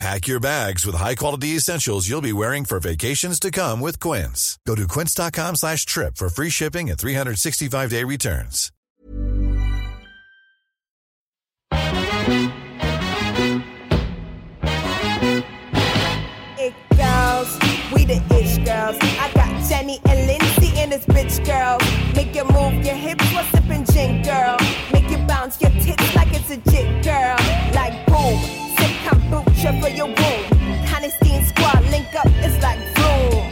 Pack your bags with high-quality essentials you'll be wearing for vacations to come with Quince. Go to quince.com slash trip for free shipping and 365-day returns. It girls, we the ish girls. I got Jenny and Lindsay in this bitch girl. Make you move your hips while sipping gin girl. Make you bounce your tits like it's a jig girl. Like boom, for your womb. Honesty squad link up, it's like boom.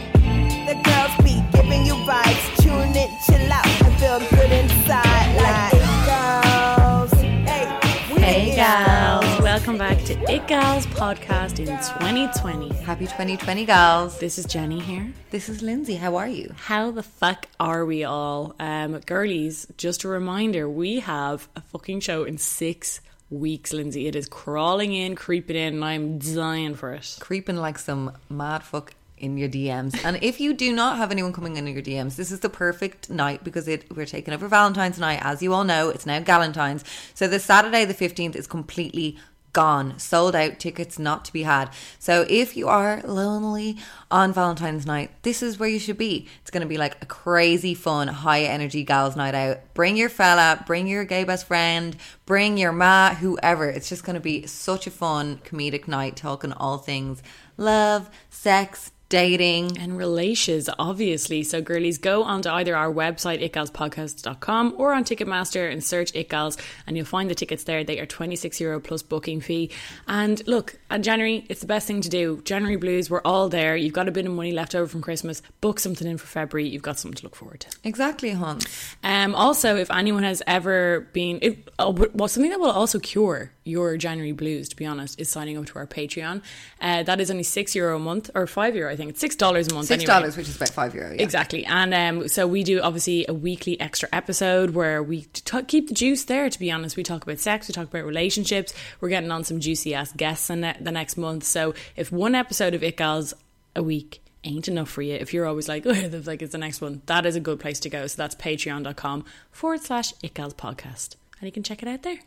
The girls be giving you vibes. Tune in, chill out, and feel good inside. Like it girls. Hey, we Hey it gals, welcome back to It Girls podcast in 2020. Happy 2020, gals. This is Jenny here. This is Lindsay. How are you? How the fuck are we all? Um, girlies, just a reminder, we have a fucking show in six weeks, Lindsay. It is crawling in, creeping in, and I'm dying for it. Creeping like some mad fuck in your DMs. And if you do not have anyone coming in your DMs, this is the perfect night because it we're taking over Valentine's night. As you all know, it's now Galentine's. So the Saturday the 15th is completely gone, sold out, tickets not to be had. So if you are lonely on Valentine's night, this is where you should be. It's going to be like a crazy fun, high energy gals night out. Bring your fella, bring your gay best friend, bring your ma, whoever. It's just going to be such a fun comedic night talking all things love, sex, dating. And relations, obviously. So, girlies, go onto either our website, itgalspodcast.com, or on Ticketmaster and search itgals, and you'll find the tickets there. They are 26 euro plus booking fee. And look, at January, it's the best thing to do. January blues, we're all there. You've got a bit of money left over from Christmas. Book something in for February. You've got something to look forward to. Exactly, hon. Um, also, if anyone has ever been, it, oh, well, something that will also cure your January blues, to be honest, is signing up to our Patreon. Uh, that is only six euro a month, or five euro, I think. It's six dollars a month. Six anyway. dollars, which is about five euro. Yeah. Exactly. And um, so we do obviously a weekly extra episode where we t- keep the juice there, to be honest. We talk about sex, we talk about relationships. We're getting on some juicy ass guests in the, the next month. So if one episode of It Gals a week ain't enough for you, if you're always like, oh, like it's the next one, that is a good place to go. So that's patreon.com forward slash It podcast. And you can check it out there.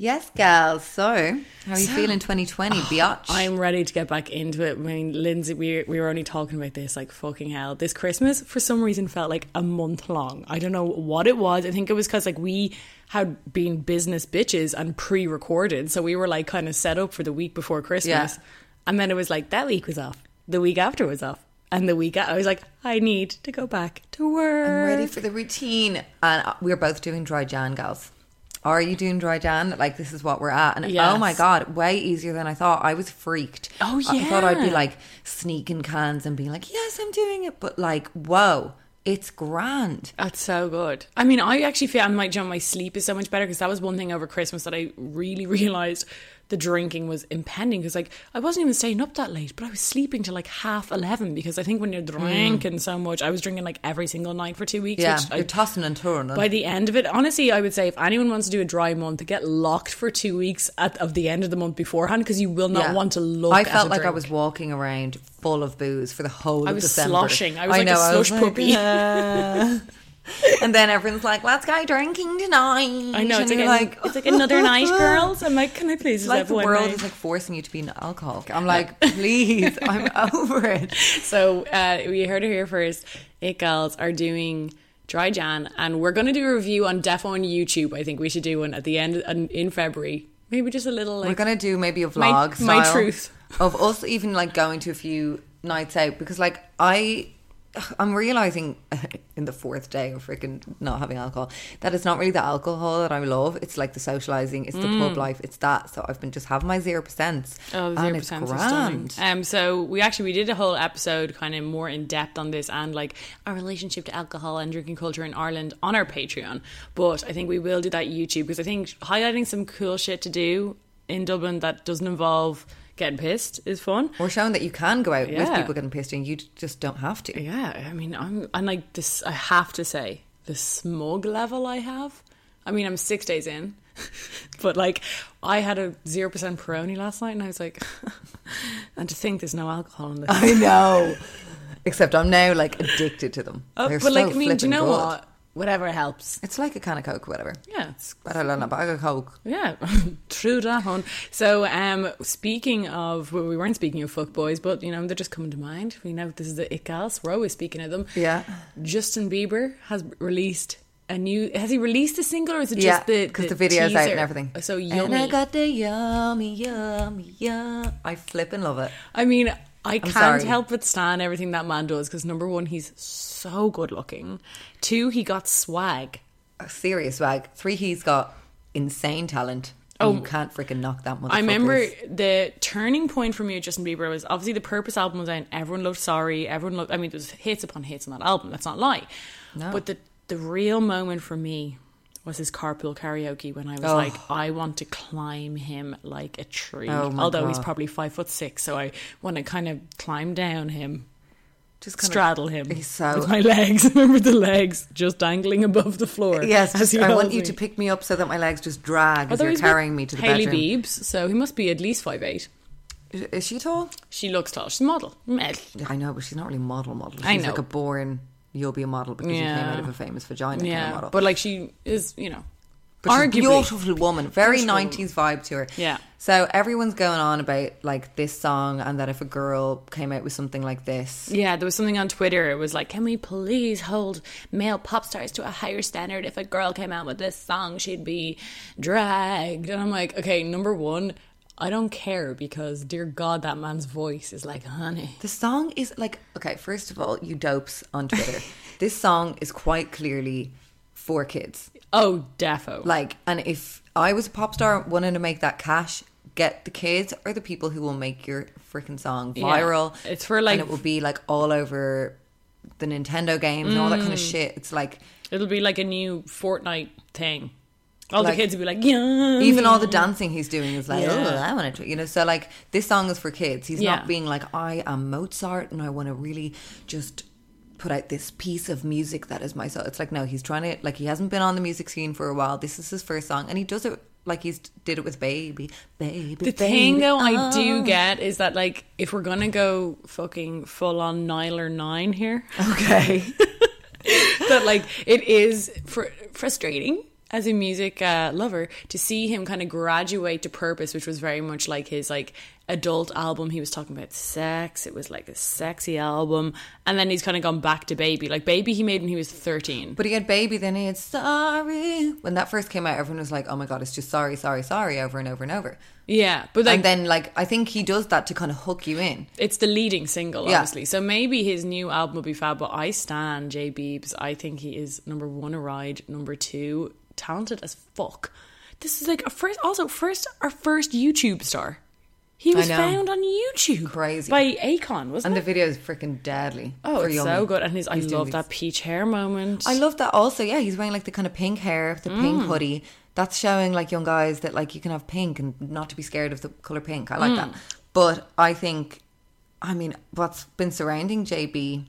Yes, girls. So, how are you feeling 2020, biatch? I'm ready to get back into it. I mean, Lindsay, we, we were only talking about this like fucking hell. This Christmas, for some reason, felt like a month long. I don't know what it was. I think it was because like we had been business bitches and pre recorded. So we were like kind of set up for the week before Christmas. Yeah. And then it was like that week was off. The week after was off. And the week I was like, I need to go back to work. I'm ready for the routine. And uh, we're both doing dry Jan, Are you doing dry Jan? Like, this is what we're at. And Yes. oh my God, way easier than I thought. I was freaked. Oh, yeah. I thought I'd be like sneaking cans and being like, yes, I'm doing it. But like, whoa, it's grand. That's so good. I mean, I actually feel I might jump. My sleep is so much better because that was one thing over Christmas that I really realized the drinking was impending because like I wasn't even staying up that late, but I was sleeping till like half eleven because I think when you're drinking so much, I was drinking like every single night for two weeks. Yeah, which you're I, tossing and turning. by the end of it, honestly, I would say if anyone wants to do a dry month, get locked for two weeks at of the end of the month beforehand because you will not Yeah. want to look. I felt a like I was walking around full of booze for the whole I of was December. sloshing. I was like a I slush like, puppy. "Uh." and then everyone's like, "Let's go drinking tonight." I know it's like, like it's like another night, girls. I'm like, can I please just like have the one world night? is like forcing you to be an alcoholic. I'm like, please, I'm over it. So uh, we heard it here first. It Girls are doing Dry Jan, and we're going to do a review on Def on YouTube. I think we should do one at the end in, February. Maybe just a little like We're gonna do maybe a vlog my style truth. of us even like going to a few nights out because like I I'm realizing in the fourth day of freaking not having alcohol that it's not really the alcohol that I love. It's like the socializing, it's the pub life, it's that. So I've been just having my zero percent. Mm. Oh, zero percent is grand. Um, so we actually we did a whole episode kind of more in depth on this and like our relationship to alcohol and drinking culture in Ireland on our Patreon. But I think we will do that YouTube because I think highlighting some cool shit to do in Dublin that doesn't involve getting pissed is fun. We're showing that you can go out with people getting pissed and you just don't have to. Yeah, I mean, I'm and like this. I have to say, the smug level I have. I mean, I'm six days in, but like I had a zero percent Peroni last night, and I was like, and to think there's no alcohol in this. I know. Except I'm now like addicted to them. Oh, They're but like, I mean, do you know good. what? Whatever helps. It's like a can of Coke, whatever. Yeah, it's Better than a bag of Coke. Yeah, true that one. So, um, speaking of, well, we weren't speaking of fuck boys, but you know they're just coming to mind. We know this is the it gals. We're always speaking of them. Yeah. Justin Bieber has released a new. Has he released a single, or is it Yeah, just the because the, video's out and everything. So yummy. And. I got the yummy, yummy, yum. I flip and love it. I mean, I can't sorry. help but stand everything that man does because number one, he's so good looking. Two, he got swag. A serious swag. Three, he's got insane talent. Oh, you can't freaking knock that motherfucker. I remember the turning point for me with Justin Bieber was obviously the Purpose album was out. and Everyone loved Sorry. Everyone loved. I mean, there was hits upon hits on that album. Let's not lie. No. But the the real moment for me was his carpool karaoke when I was Oh. like, I want to climb him like a tree. Oh Although he's probably five foot six, so I want to kind of climb down him. Just kind of- straddle him He's so- with my legs. Remember the legs just dangling above the floor. Yes, just, I want holds you me. to pick me up so that my legs just drag as you're carrying me to the Hailey bedroom. Biebs, so he must be at least five eight. Is, she tall? She looks tall. She's a model. Model. I know, but she's not really model model. She's I know. like a born. You'll be a model because you came out of a famous vagina kind of Yeah, model. but like she is, you know, But arguably. beautiful woman, very nineties vibe to her. Yeah. So everyone's going on about like this song and that if a girl came out with something like this, Yeah, there was something on Twitter. It was like, "Can we please hold male pop stars to a higher standard? If a girl came out with this song, she'd be dragged." And I'm like, "Okay, number one, I don't care because, dear God, that man's voice is like honey." the song is like okay. First of all, you dopes on Twitter. this song is quite clearly for kids. Oh, defo. Like, and if I was a pop star wanting to make that cash, get the kids or the people who will make your freaking song Yeah. viral. It's for, like- and it will be like all over the Nintendo games and all that kind Mm. of shit. It's like It'll be like a new Fortnite thing. All Like- the kids will be like, "Yeah." even all the dancing he's doing is like, Yeah. oh, I want to, you know. So like, this song is for kids. He's Yeah. not being like, I am Mozart and I want to really just put out this piece of music that is my soul. It's like no, he's trying to like he hasn't been on the music scene for a while. This is his first song, and he does it like he's did it with Baby, Baby. The thing Baby. though I do Oh. get is that like if we're gonna go fucking full on Nyler nine here, Okay. that like it is fr- frustrating as a music uh, lover to see him kind of graduate to purpose which was very much like his like adult album he was talking about sex it was like a sexy album and then he's kind of gone back to baby like baby he made when he was 13 But he had baby, then he had sorry. When that first came out, everyone was like, "Oh my god, it's just sorry, sorry, sorry," over and over and over. yeah but like and then, like, I think he does that to kind of hook you in. it's the leading single, Yeah. obviously. So maybe his new album will be fab, but I stand jay Beebs. I think he is number one a ride, number two, talented as fuck. This is like a first also first our first YouTube star. He was found on YouTube. Crazy. By Akon, wasn't it? And the video is freaking deadly. oh, it's so good. And his I He's doing love that peach hair moment. I love that also. Yeah, he's wearing like the kind of pink hair, the pink Mm. hoodie. That's showing like young guys that like you can have pink and not to be scared of the color pink. I like Mm. that. But I think, I mean, what's been surrounding JB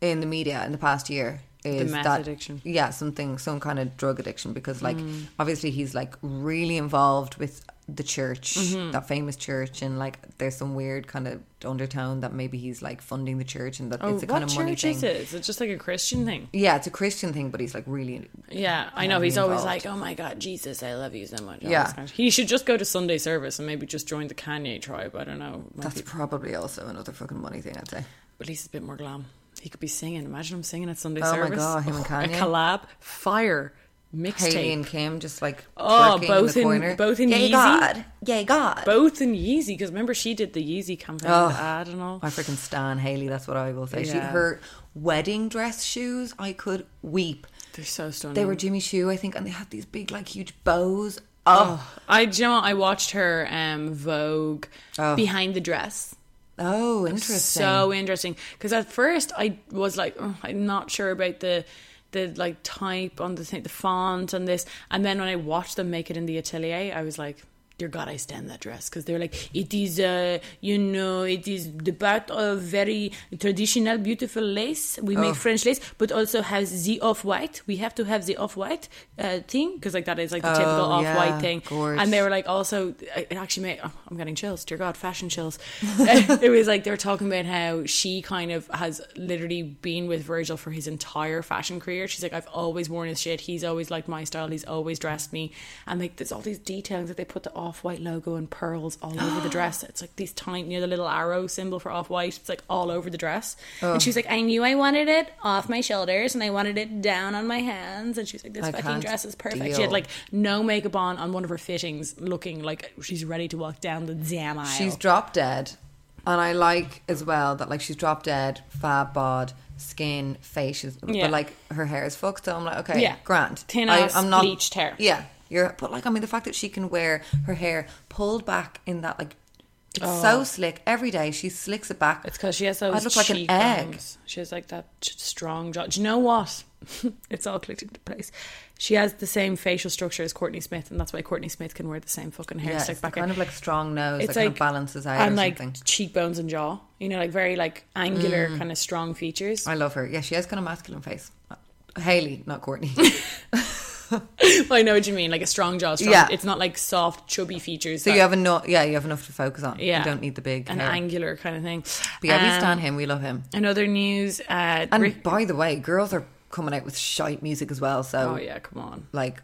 in the media in the past year is meth that addiction. yeah something some kind of drug addiction because like Mm. obviously he's like really involved with the church Mm-hmm. that famous church and like there's some weird kind of undertone that maybe he's like funding the church and that Oh, it's a kind of money thing is it? Is it just like a Christian thing? yeah, it's a Christian thing, but he's like really. Yeah, I know. He's always like, "Oh my God, Jesus, I love you so much." All Yeah. kind of- he should just go to Sunday service and maybe just join the Kanye tribe. I don't know. That's be- probably also another fucking money thing, I'd say. But at least it's a bit more glam. He could be singing. Imagine him singing at Sunday service. Oh my service. God, him and A Kanye. collab, fire, Hailey mixtape. and Kim just like Oh, both in corner. both in Yay Yeezy? God, yay God. Both in Yeezy because remember she did the Yeezy campaign, Oh, ad and all. I freaking stan Hailey. That's what I will say. She her wedding dress shoes. I could weep. They're so stunning. They were Jimmy Choo, I think, and they had these big like huge bows. Oh, I, do you know. I watched her um, Vogue Oh. behind the dress. Oh, interesting. So interesting because at first I was like, "Oh, I'm not sure about the the like type on the thing, the font and this, and then when I watched them make it in the atelier, I was like, dear God, I stand that dress because they're like, it is, uh, you know, it is the part of very traditional, beautiful lace. We Oh. make French lace, but also has the off white. We have to have the off white uh, thing because like that is like the typical Oh, off white yeah, thing. And they were like, also, it actually made. Oh, I'm getting chills. Dear God, fashion chills. it was like they were talking about how she kind of has literally been with Virgil for his entire fashion career. She's like, I've always worn his shit. He's always liked my style. He's always dressed me. And like, there's all these details that they put the off white logo and pearls all over the dress. It's like these tiny, you know, the little arrow symbol for off white. It's like all over the dress. Oh. And she's like, I knew I wanted it off my shoulders and I wanted it down on my hands. And she's like, this I fucking dress is perfect. She had like no makeup on on one of her fittings, looking like she's ready to walk down the damn aisle. She's drop dead. And I like as well that like she's drop dead, fab bod, skin, face, Yeah. but like her hair is fucked. So I'm like, okay, Yeah. grand. Thin I, ass, bleached hair. Yeah, you're. But like, I mean, the fact that she can wear her hair pulled back in that like, it's so slick every day. She slicks it back. Oh. It's because she has those I look like an egg. She has like that strong jaw. Do you know what? it's all clicked into place. She has the same facial structure as Courtney Smith, and that's why Courtney Smith can wear the same fucking hair Yeah, stick it's back kind in. of like strong nose. It's that kind like of balances out and like something. cheekbones and jaw. You know, like very like angular, kind of strong features. Mm. I love her. Yeah, she has kind of masculine face. Hailey, not Courtney. I know what you mean, like a strong jaw. Strong. Yeah. it's not like soft, chubby features. so that- you have enough. Yeah, you have enough to focus on. yeah, you don't need the big an hair. angular kind of thing. But yeah, we Um, stand him. We love him. Another news. Uh, And Rick- by the way, girls are coming out with shite music as well. So oh yeah, come on. like,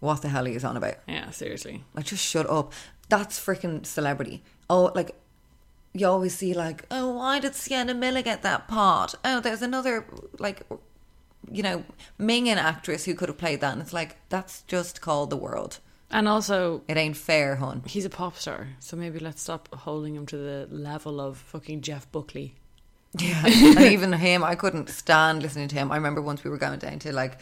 what the hell are you on about? Yeah, seriously. Like, just shut up. That's freaking celebrity. Oh, like, you always see like, oh, why did Sienna Miller get that part? Oh, there's another like, you know, Ming an actress who could have played that, and it's like that's just called the world. And also, It ain't fair, hun. he's a pop star, so maybe let's stop holding him to the level of fucking Jeff Buckley. Yeah, and even him, I couldn't stand listening to him. I remember once we were going down to like,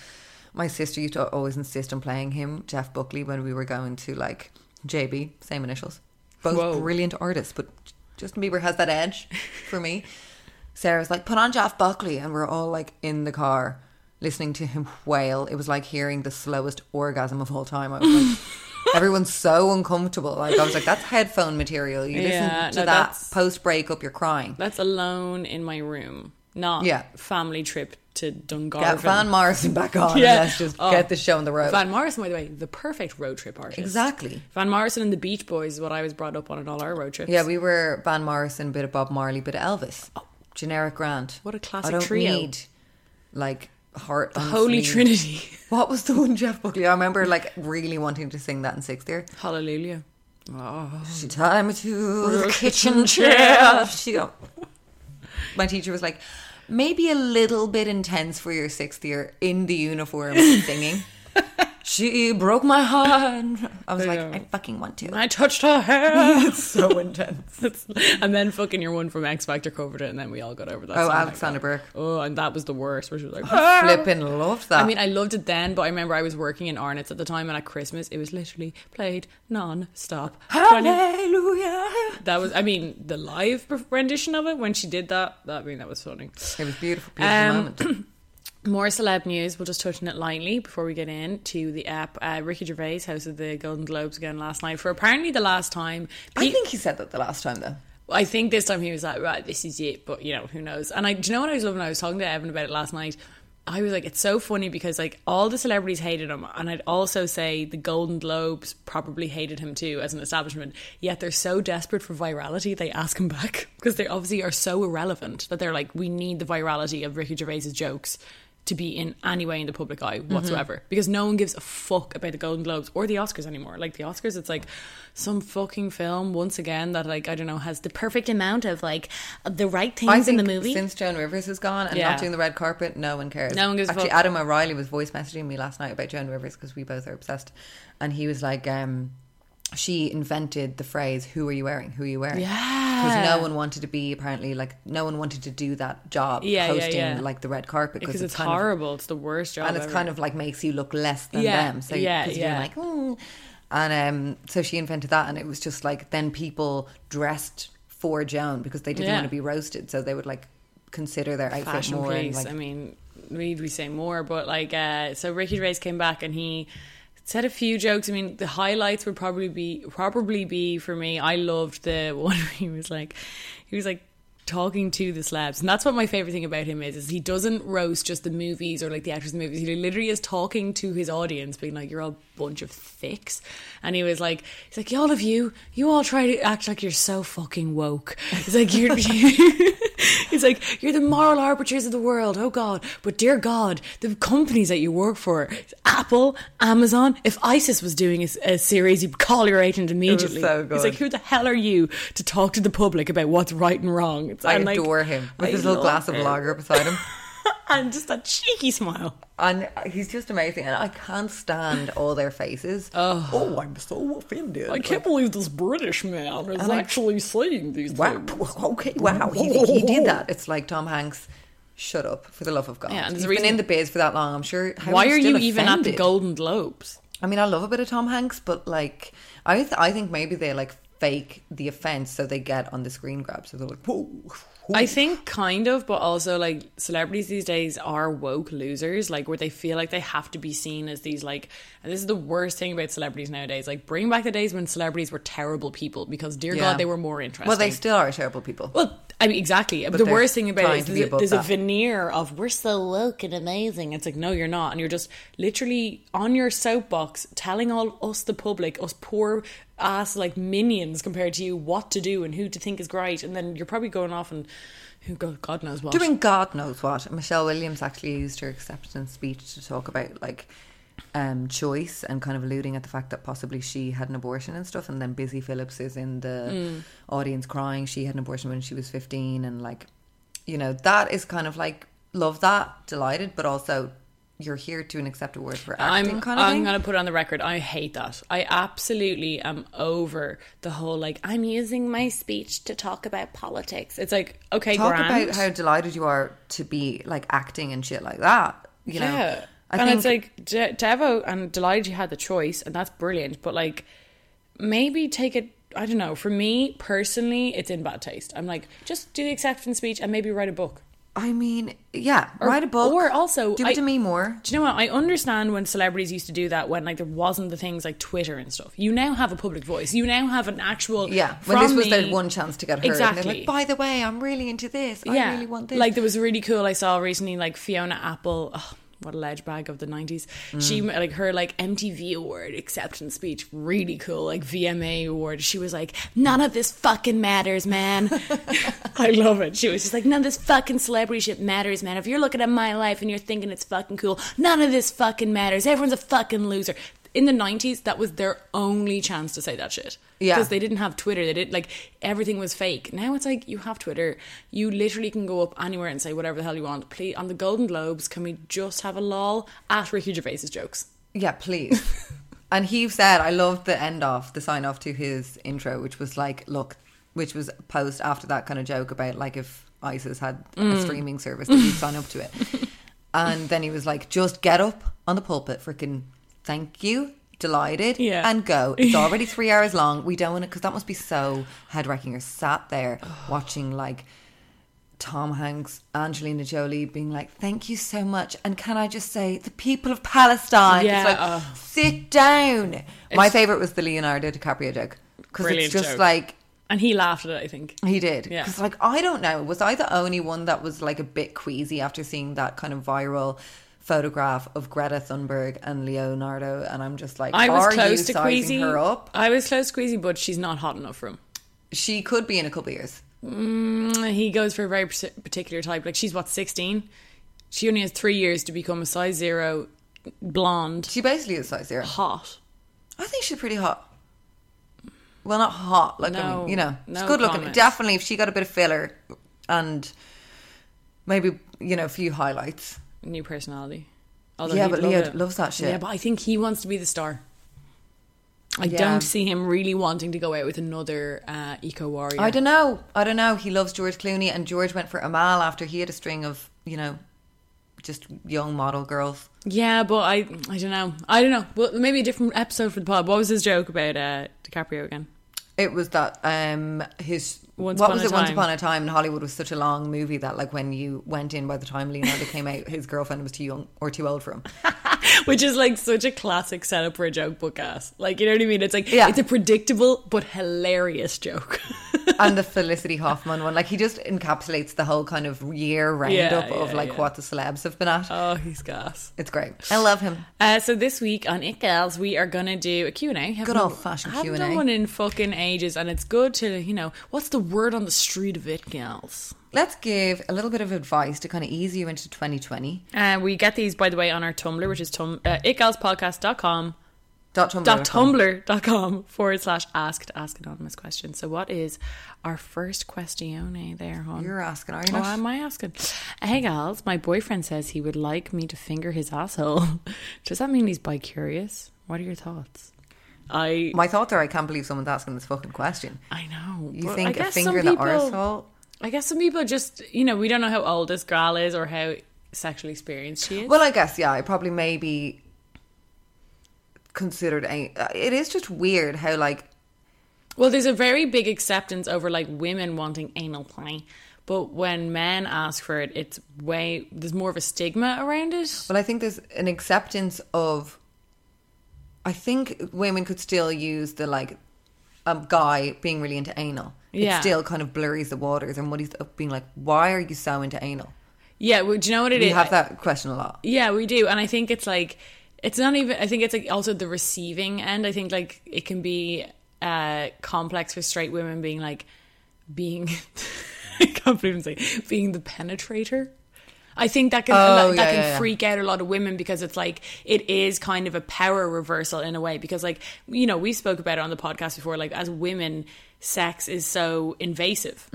my sister used to always insist on playing him, Jeff Buckley, when we were going to like JB, same initials, both Whoa. brilliant artists, but Justin Bieber has that edge for me. Sarah's like, put on Jeff Buckley, and we're all like in the car listening to him wail. It was like hearing the slowest orgasm of all time. I was like. Everyone's so uncomfortable. Like I was like, "That's headphone material." You listen Yeah, to no, that post breakup, you're crying. That's alone in my room, not Yeah. family trip to Dungarvan. Get Van Morrison back on Yeah. let's just Oh. get the show on the road. Van Morrison, by the way, the perfect road trip artist. Exactly. Van Morrison and the Beach Boys is what I was brought up on in all our road trips. Yeah, we were Van Morrison, bit of Bob Marley, bit of Elvis. Oh. Generic Grant. What a classic I don't trio. need like heart. the Holy. Trinity. What was the one Jeff Buckley? I remember like really wanting to sing that in sixth year. Hallelujah. Oh. She tied me to the kitchen chair. She go. My teacher was like, maybe a little bit intense for your sixth year in the uniform singing. she broke my heart. I was like, know. I fucking want to. And I touched her hair. It's so intense. and then fucking your one from X Factor covered it, and then we all got over that. Oh, Alexandra. Burke. Oh, and that was the worst. Where she was like, I Flipping loved that. I mean, I loved it then, but I remember I was working in Arnott's at the time, and at Christmas it was literally played non-stop. Hallelujah. That was, I mean, the live rendition of it when she did that. that I mean, that was funny. It was beautiful, beautiful Um, moment. More celeb news. We'll just touch on it lightly before we get in to the app. Uh, Ricky Gervais hosted the Golden Globes again last night for apparently the last time. I think he said that the last time though. I think this time he was like, right, this is it. But you know, who knows? And I, do you know what I was loving? I was talking to Evan about it last night. I was like, it's so funny because like all the celebrities hated him, and I'd also say the Golden Globes probably hated him too as an establishment. Yet they're so desperate for virality, they ask him back because they obviously are so irrelevant that they're like, we need the virality of Ricky Gervais's jokes to be in any way in the public eye whatsoever because no one gives a fuck about the Golden Globes or the Oscars anymore. Like the Oscars, it's like some fucking film once again that like I don't know has the perfect amount of like the right I things in the movie. since Joan Rivers is gone and Yeah. not doing the red carpet, no one cares. No one gives a Actually, fuck. Adam O'Reilly was voice messaging me last night about Joan Rivers because we both are obsessed, and he was like, um, she invented the phrase "Who are you wearing? Who are you wearing?" Yeah. because no one wanted to be apparently like no one wanted to do that job Yeah, yeah, hosting yeah. like the red carpet because it's, of- horrible. it's the worst job. and it's ever. kind of like makes you look less than Yeah, them. So yeah, yeah. you're like, "Mm." and um, so she invented that, and it was just like then people dressed for Joan because they didn't Yeah. want to be roasted, so they would like consider their outfit fashion more. And, like, I mean, need we say more? But like, uh, so Ricky Gervais came back and he said a few jokes. I mean, the highlights would probably be probably be for me. I loved the one where he was like, he was like talking to the slabs, and that's what my favorite thing about him is. Is he doesn't roast just the movies or like the actors in the movies. He literally is talking to his audience, being like, "You're all bunch of thicks," and he was like, "He's like, all of you, you all try to act like you're so fucking woke." He's like, "You're." He's like, you're the moral arbiters of the world. Oh God. But dear God, the companies that you work for, Apple, Amazon, if ISIS was doing a, a series, you'd call your agent immediately. so He's like, who the hell are you to talk to the public about what's right and wrong? It's- I and, like, adore him with I his little glass of him. lager beside him. and just that cheeky smile. And he's just amazing, and I can't stand all their faces. Oh, I'm so offended. I can't believe this British man is And I- actually saying these Wow. things. Okay. Wow. He, he did that. It's like Tom Hanks. Shut up, for the love of God. Yeah, and there's He's a been reason- in the biz for that long. I'm sure. how Why are still you even at the. Golden Globes? I mean, I love a bit of Tom Hanks, but like, I th- I think maybe they like fake the offense so they get on the screen grab. So they're like, whoa. I think kind of, but also like celebrities these days are woke losers, like where they feel like they have to be seen as these like. And this is the worst thing about celebrities nowadays. Like bring back the days when celebrities were terrible people because dear Yeah. God they were more interesting. Well, they still are terrible people. Well, I mean, exactly. But the worst thing about it is there's, a, there's a veneer of we're so woke and amazing. It's like no, you're not, and you're just literally on your soapbox telling all us the public, us poor ass like minions compared to you, what to do and who to think is great, and then you're probably going off and who God, God knows what. doing God knows what. Michelle Williams actually used her acceptance speech to talk about like um, choice and kind of alluding at the fact that possibly she had an abortion and stuff. And then Busy Phillips is in the Mm. audience crying. She had an abortion when she was 15. And like, you know, that is kind of like, love that, delighted, but also you're here to an accepted word for acting I'm, kind of I'm thing. gonna put it on the record. I hate that. I absolutely am over the whole like I'm using my speech to talk about politics. It's like okay, Talk grand. about how delighted you are to be like acting and shit like that. You know, yeah, I and think it's like De- Devo and delighted you had the choice, and that's brilliant. But like, maybe take it. I don't know. For me personally, it's in bad taste. I'm like, just do the acceptance speech and maybe write a book. I mean, yeah, write a book or also, do it I- to me more. Do you know what? I understand when celebrities used to do that when like there wasn't the things like Twitter and stuff. You now have a public voice. You now have an actual Yeah, when this was me- their one chance to get heard. Exactly. like, by the way, I'm really into this. I really want this. Like there was a really cool. I saw recently, like Fiona Apple. Oh, what a ledge bag of the nineties. She Mm. like her like MTV award acceptance speech, really cool. Like VMA award. She was like, none of this fucking matters, man. I love it. She was just like, none of this fucking celebrity shit matters, man. If you're looking at my life and you're thinking it's fucking cool, none of this fucking matters. Everyone's a fucking loser. In the nineties, that was their only chance to say that shit. Yeah. because they didn't have Twitter. They did like everything was fake. Now it's like you have Twitter. You literally can go up anywhere and say whatever the hell you want. Please, on the Golden Globes, can we just have a lol at Ricky Gervais's jokes? yeah, please. and he said, I loved the end off, the sign off to his intro, which was like, look, which was post after that kind of joke about like if ISIS had Mm. a streaming service, that you'd sign up to it. And then he was like, just get up on the pulpit, freaking thank you, delighted, Yeah. and go. It's already three hours long. We don't want it because that must be so head wrecking. You're sat there watching like Tom Hanks, Angelina Jolie being like, thank you so much. And can I just say, the people of Palestine. Yeah, it's like, uh, sit down. My favorite was the Leonardo DiCaprio joke. Because it's just joke. like, And he laughed at it. I think. he did. Yeah. Because, like, I don't know. Was I the only one that was, like, a bit queasy after seeing that kind of viral photograph of Greta Thunberg and Leonardo? And I'm just like, I was are you close to sizing Queasy. her up? I was close to Queasy, but she's not hot enough for him. She could be in a couple of years. Mm, He goes for a very particular type. Like she's what sixteen. She only has three years to become a size zero, blonde, She basically is size zero. hot. I think she's pretty hot. Well, not hot. Like, I mean, you know, she's no good looking. Definitely, if she got a bit of filler and maybe, you know, a few highlights. New personality. Although Yeah, but love Leo it. loves that shit. Yeah, but I think he wants to be the star. I Yeah. don't see him really wanting to go out with another uh, eco warrior. I don't know. I don't know. He loves George Clooney, and George went for Amal after he had a string of, you know, just young model girls. Yeah, but I, I don't know. I don't know. Well, maybe a different episode for the pod. What was his joke about uh, DiCaprio again? It was that um his Once what Upon was a it? Once upon a time in Hollywood was such a long movie that like when you went in by the time Leonardo came out, his girlfriend was too young or too old for him. Which is like such a classic setup for a joke book ass. Like, you know what I mean? It's like, Yeah. it's a predictable but hilarious joke. and the Felicity Huffman one, like he just encapsulates the whole kind of year roundup Yeah, of like yeah. what the celebs have been at. oh, he's gas. It's great. I love him. Uh, so this week on It Girls, we are gonna do a Q and A. Good old-fashioned Haven't Q&A. done one in fucking ages, and it's good to you know what's the word on the street of It Gals. Let's give a little bit of advice to kind of ease you into 2020. Uh, we get these by the way on our Tumblr, which is tum- uh, itgalspodcast.com Dot Tumblr. dot tumblr.com forward slash ask to ask anonymous questions. So what is our first questione there, hon? You're asking, are you Oh, am I asking? Hey, gals, my boyfriend says he would like me to finger his asshole. Does that mean he's bi curious? What are your thoughts? I My thoughts are, I can't believe someone's asking this fucking question. I know. You think a finger in the arsehole? I guess some people just, you know, we don't know how old this girl is or how sexually experienced she is. Well, I guess yeah. I probably maybe considered a. Uh, it is just weird how like Well, there's a very big acceptance over like women wanting anal play, but when men ask for it, it's way there's more of a stigma around it. Well, I think there's an acceptance of. I think women could still use the like a guy being really into anal. Yeah. It still kind of blurs the waters and muddies up being like, why are you so into anal? Yeah, well, do you know what it is? we have that question a lot. Yeah, we do, and I think it's like it's not even. I think it's like also the receiving end. I think like it can be uh complex for straight women being like being. I can't believe I'm saying being the penetrator. I think that can Oh, that yeah, can yeah, yeah. freak out a lot of women because it's like it is kind of a power reversal in a way because like you know we spoke about it on the podcast before like as women sex is so invasive.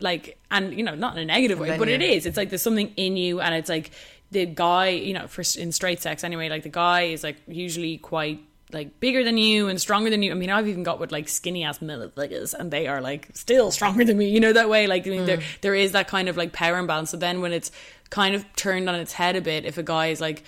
Like and you know not in a negative way but it is. It's like there's something in you and it's like the guy you know for in straight sex anyway like the guy is like usually quite like bigger than you and stronger than you. I mean, I've even got with like skinny ass motherfuckers, and they are like still stronger than me. You know that way. Like I mean, there mm. there is that kind of like power imbalance. So then when it's kind of turned on its head a bit, if a guy is like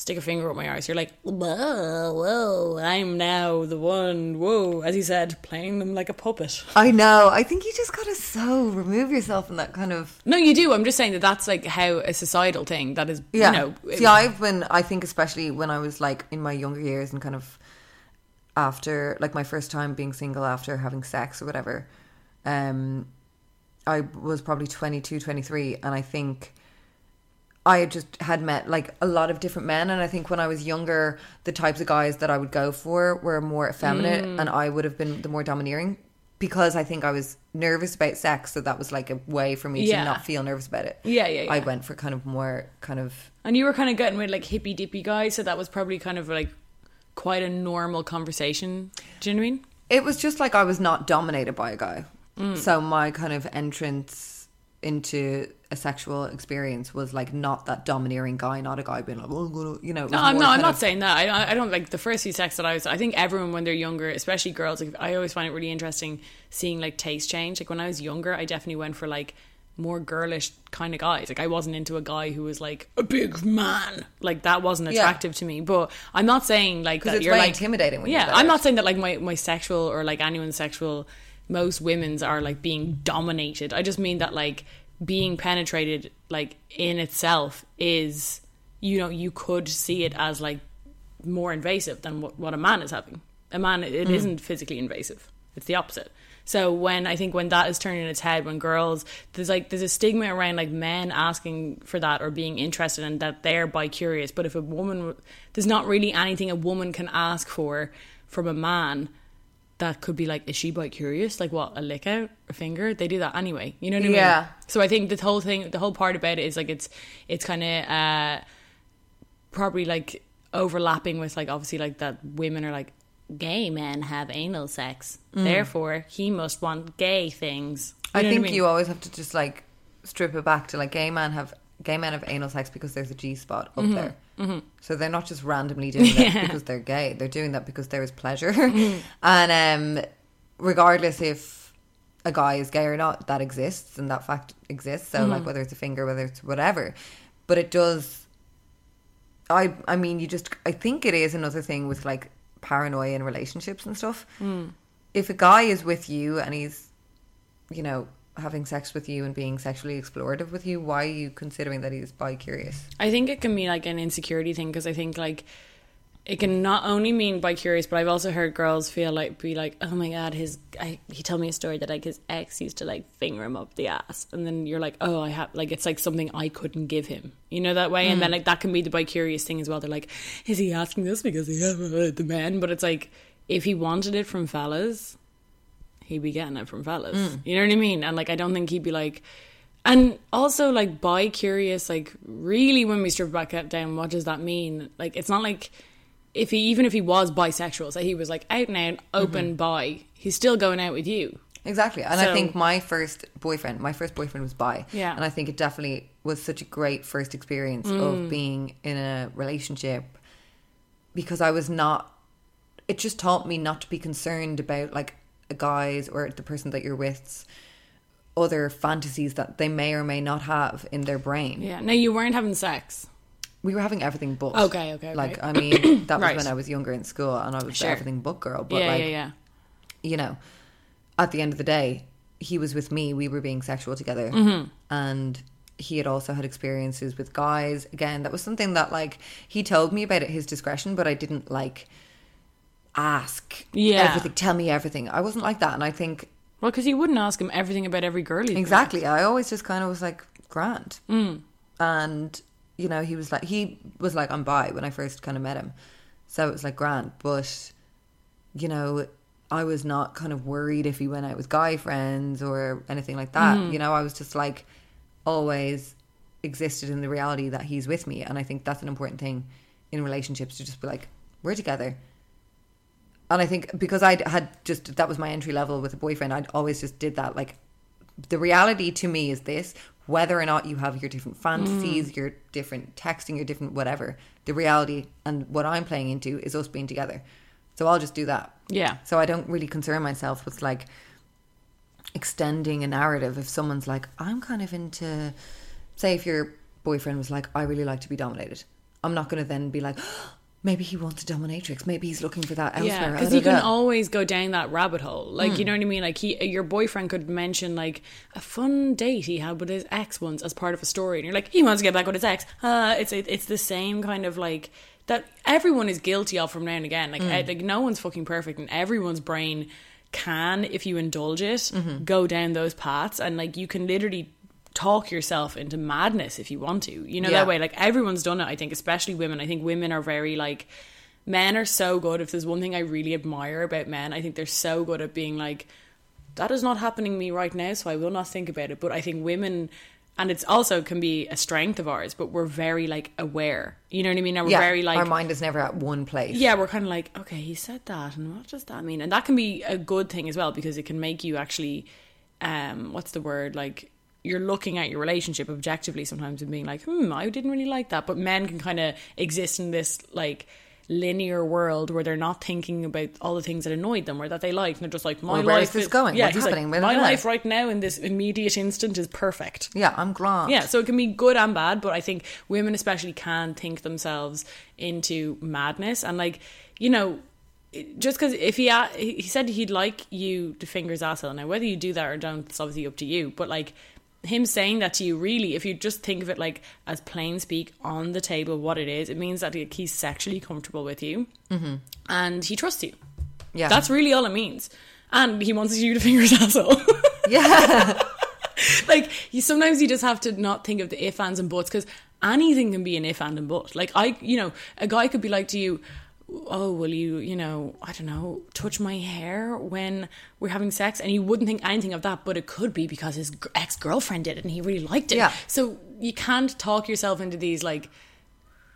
stick a finger up my arse, you're like, whoa, whoa, I'm now the one. Whoa, as he said, playing them like a puppet. I know. I think you just gotta so remove yourself from that kind of No, you do. I'm just saying that that's like how a societal thing that is. Yeah. You know, See, I've been, I think, especially when I was like in my younger years and kind of after, like my first time being single after having sex or whatever, um, I was probably 22, 23. And I think I had just had met like a lot of different men. And I think when I was younger, the types of guys that I would go for were more effeminate Mm. and I would have been the more domineering. Because I think I was nervous about sex, so that was like a way for me Yeah. to not feel nervous about it. Yeah, yeah, I went for kind of more kind of And you were kind of getting with like hippy dippy guys, so that was probably kind of like quite a normal conversation. Do you know what I mean? It was just like I was not dominated by a guy. Mm. So my kind of entrance into a sexual experience was like not that domineering guy, not a guy being like, oh, you know. No, I'm more no, I'm not of- saying that. I, I don't like the first few sex that I was. I think everyone when they're younger, especially girls, like, I always find it really interesting seeing like taste change. Like when I was younger, I definitely went for like more girlish kind of guys. Like I wasn't into a guy who was like a big man. Like that wasn't Yeah. attractive to me. But I'm not saying like that you're very like intimidating when yeah, I'm not saying that like my my sexual or like anyone's sexual. Most women's are like being dominated. I just mean that like being penetrated like in itself is you know you could see it as like more invasive than what, what a man is having. A man, it Mm. not physically invasive. It's the opposite. So when I think when that is turning its head, when girls there's like there's a stigma around like men asking for that or being interested in that they're bi curious. But if a woman, there's not really anything a woman can ask for from a man that could be like, is she bi curious? Like what, a lick out, a finger? They do that anyway. You know what I mean? Yeah. So I think the whole thing, the whole part about it is like it's it's kind of uh, probably like overlapping with like obviously like that women are like gay men have anal sex, therefore he must want gay things. You Mm. I think mean? you always have to just like strip it back to like gay men have gay men have anal sex because there's a G spot up Mm-hmm. there. So they're not just randomly doing that because they're gay. They're doing that because there is pleasure. and um, regardless if a guy is gay or not, that exists and that fact exists. So Mm-hmm. like whether it's a finger, whether it's whatever, but it does. I I mean, you just I think it is another thing with like paranoia in relationships and stuff. Mm. If a guy is with you and he's, you know, having sex with you and being sexually explorative with you, why are you considering that he's bi curious? I think it can be like an insecurity thing because I think like it can not only mean bi curious, but I've also heard girls feel like be like, oh my god, his I, he told me a story that like his ex used to like finger him up the ass, and then you're like, oh, I have like it's like something I couldn't give him, you know that way, and then mm. like that can be the bi curious thing as well. They're like, is he asking this because he have the man? But it's like if he wanted it from fellas, he'd be getting it from fellas. Mm. You know what I mean? And like I don't think he'd be like. And also, like, bi curious, like, really, when we strip back down, what does that mean? Like, it's not like if he, even if he was bisexual, say he was like out and out, open bi, he's still going out with you. Exactly. And So- I think my first boyfriend, my first boyfriend was bi. Yeah. And I think it definitely was such a great first experience Mm. of being in a relationship because I was not, it just taught me not to be concerned about like a guy's or the person that you're with's other fantasies that they may or may not have in their brain. Yeah. No, you weren't having sex. We were having everything but. Okay, okay, okay. Like, I mean, that was Right. when I was younger in school and I was Sure. everything but girl. But yeah, like, yeah, yeah. you know, at the end of the day, he was with me. We were being sexual together, Mm-hmm. and he had also had experiences with guys. Again, that was something that like he told me about at his discretion, but I didn't like ask. Yeah. everything. Tell me everything. I wasn't like that, and I think Well, because you wouldn't ask him everything about every girl. exactly. I always just kind of was like grand, Mm. and you know, he was like he was like I'm bi when I first kind of met him, so it was like grand, but you know. I was not kind of worried if he went out with guy friends or anything like that. Mm-hmm. You know, I was just like always existed in the reality that he's with me. And I think that's an important thing in relationships to just be like, we're together. And I think because I had just, that was my entry level with a boyfriend, I'd always just did that. Like, the reality to me is this whether or not you have your different fantasies, mm. your different texting, your different whatever, the reality and what I'm playing into is us being together. So I'll just do that. Yeah. So I don't really concern myself with like extending a narrative if someone's like, I'm kind of into, say, if your boyfriend was like, I really like to be dominated. I'm not going to then be like, maybe he wants a dominatrix. Maybe he's looking for that elsewhere. Yeah, because you can always go down that rabbit hole. Like, Hmm. you know what I mean? Like, he, your boyfriend could mention like a fun date he had with his ex once as part of a story, and you're like, he wants to get back with his ex. Uh, it's it, it's the same kind of like that everyone is guilty of from now and again. Like, Hmm. eh, like no one's fucking perfect, and everyone's brain can, if you indulge it, Mm-hmm. go down those paths, and like you can literally talk yourself into madness if you want to. You know Yeah. that way. Like everyone's done it. I think, especially women. I think women are very like men are so good. If there's one thing I really admire about men, I think they're so good at being like, that is not happening to me right now, so I will not think about it. But I think women, and it's also can be a strength of ours, but we're very like aware. You know what I mean? And we're yeah, very like our mind is never at one place. yeah, we're kind of like, okay, he said that, and what does that mean? And that can be a good thing as well because it can make you actually, um, what's the word? Like you're looking at your relationship objectively sometimes and being like, hmm, I didn't really like that. But men can kind of exist in this like linear world where they're not thinking about all the things that annoyed them or that they liked, and they're just like, my where life is this going? Yeah, What's like, happening? Blah, my life right now in this immediate instant is perfect. Yeah, I'm glad. Yeah, so it can be good and bad, but I think women especially can think themselves into madness and like, you know, just because if he he said he'd like you to finger his asshole now, whether you do that or don't, it's obviously up to you. But like him saying that to you, really, if you just think of it like as plain speak on the table, what it is, it means that like, he's sexually comfortable with you mm-hmm. and he trusts you. Yeah. That's really all it means. And he wants you to finger his asshole. Yeah. like you sometimes you just have to not think of the if ands and buts because anything can be an if and and but like i you know a guy could be like to you oh will you you know i don't know touch my hair when we're having sex and you wouldn't think anything of that but it could be because his ex-girlfriend did it and he really liked it Yeah. so you can't talk yourself into these like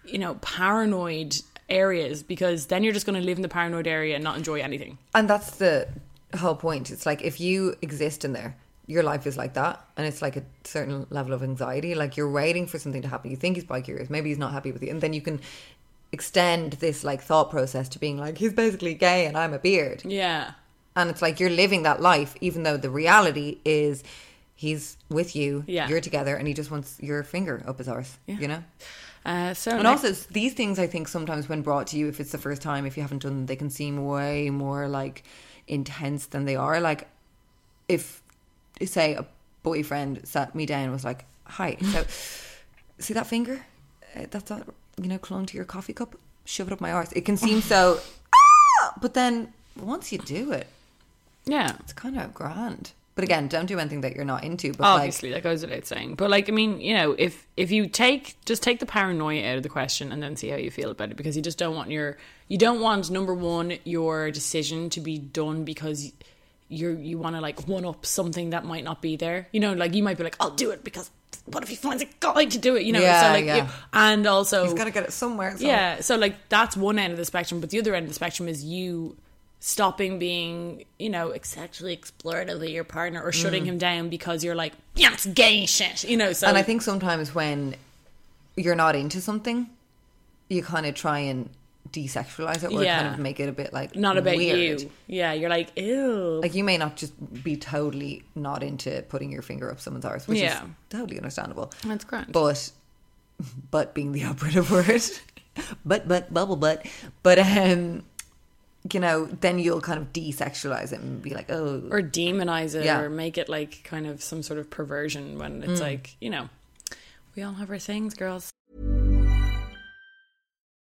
you know paranoid areas because then you're just going to live in the paranoid area and not enjoy anything And that's the whole point. It's like if you exist in there, your life is like that, and it's like a certain level of anxiety. Like you're waiting for something to happen. You think he's bi curious, maybe he's not happy with you, and then you can extend this like thought process to being like he's basically gay and I'm a beard, yeah and it's like you're living that life, even though the reality is he's with you, Yeah. you're together, and he just wants your finger up his arse. You know. uh, so And also, these things I think sometimes when brought to you, if it's the first time, if you haven't done them, they can seem way more like intense than they are. Like, if say a boyfriend sat me down and was like, "Hi, so see that finger? Uh, that's all, you know, clung to your coffee cup. Shove it up my arse. It can seem so, ah! but then once you do it, Yeah. it's kind of grand. But again, don't do anything that you're not into. But Obviously, that goes without saying. But like, I mean, you know, if if you take just take the paranoia out of the question and then see how you feel about it, because you just don't want your you don't want number one your decision to be done because you're you want to like one up something that might not be there. You know, like you might be like, I'll do it because what if he finds a guy to do it? You know, Yeah, so like, yeah. you- and also he's got to get it somewhere. so- yeah, so like that's one end of the spectrum, but the other end of the spectrum is you stopping being, you know, sexually explorative of your partner or shutting him down because you're like, yeah, it's gay shit, you know. So Mm. And I think sometimes when you're not into something, you kind of try and desexualize it or Yeah. kind of make it a bit like not about weird. you. Yeah, you're like, ew. Like you may not just be totally not into putting your finger up someone's arse, which Yeah. is totally understandable. That's grand. But but being the operative word. but but bubble butt. But um you know, then you'll kind of desexualize it and be like, oh or demonize it Yeah. Mm. or make it like kind of some sort of perversion when it's like, you know, we all have our things, girls.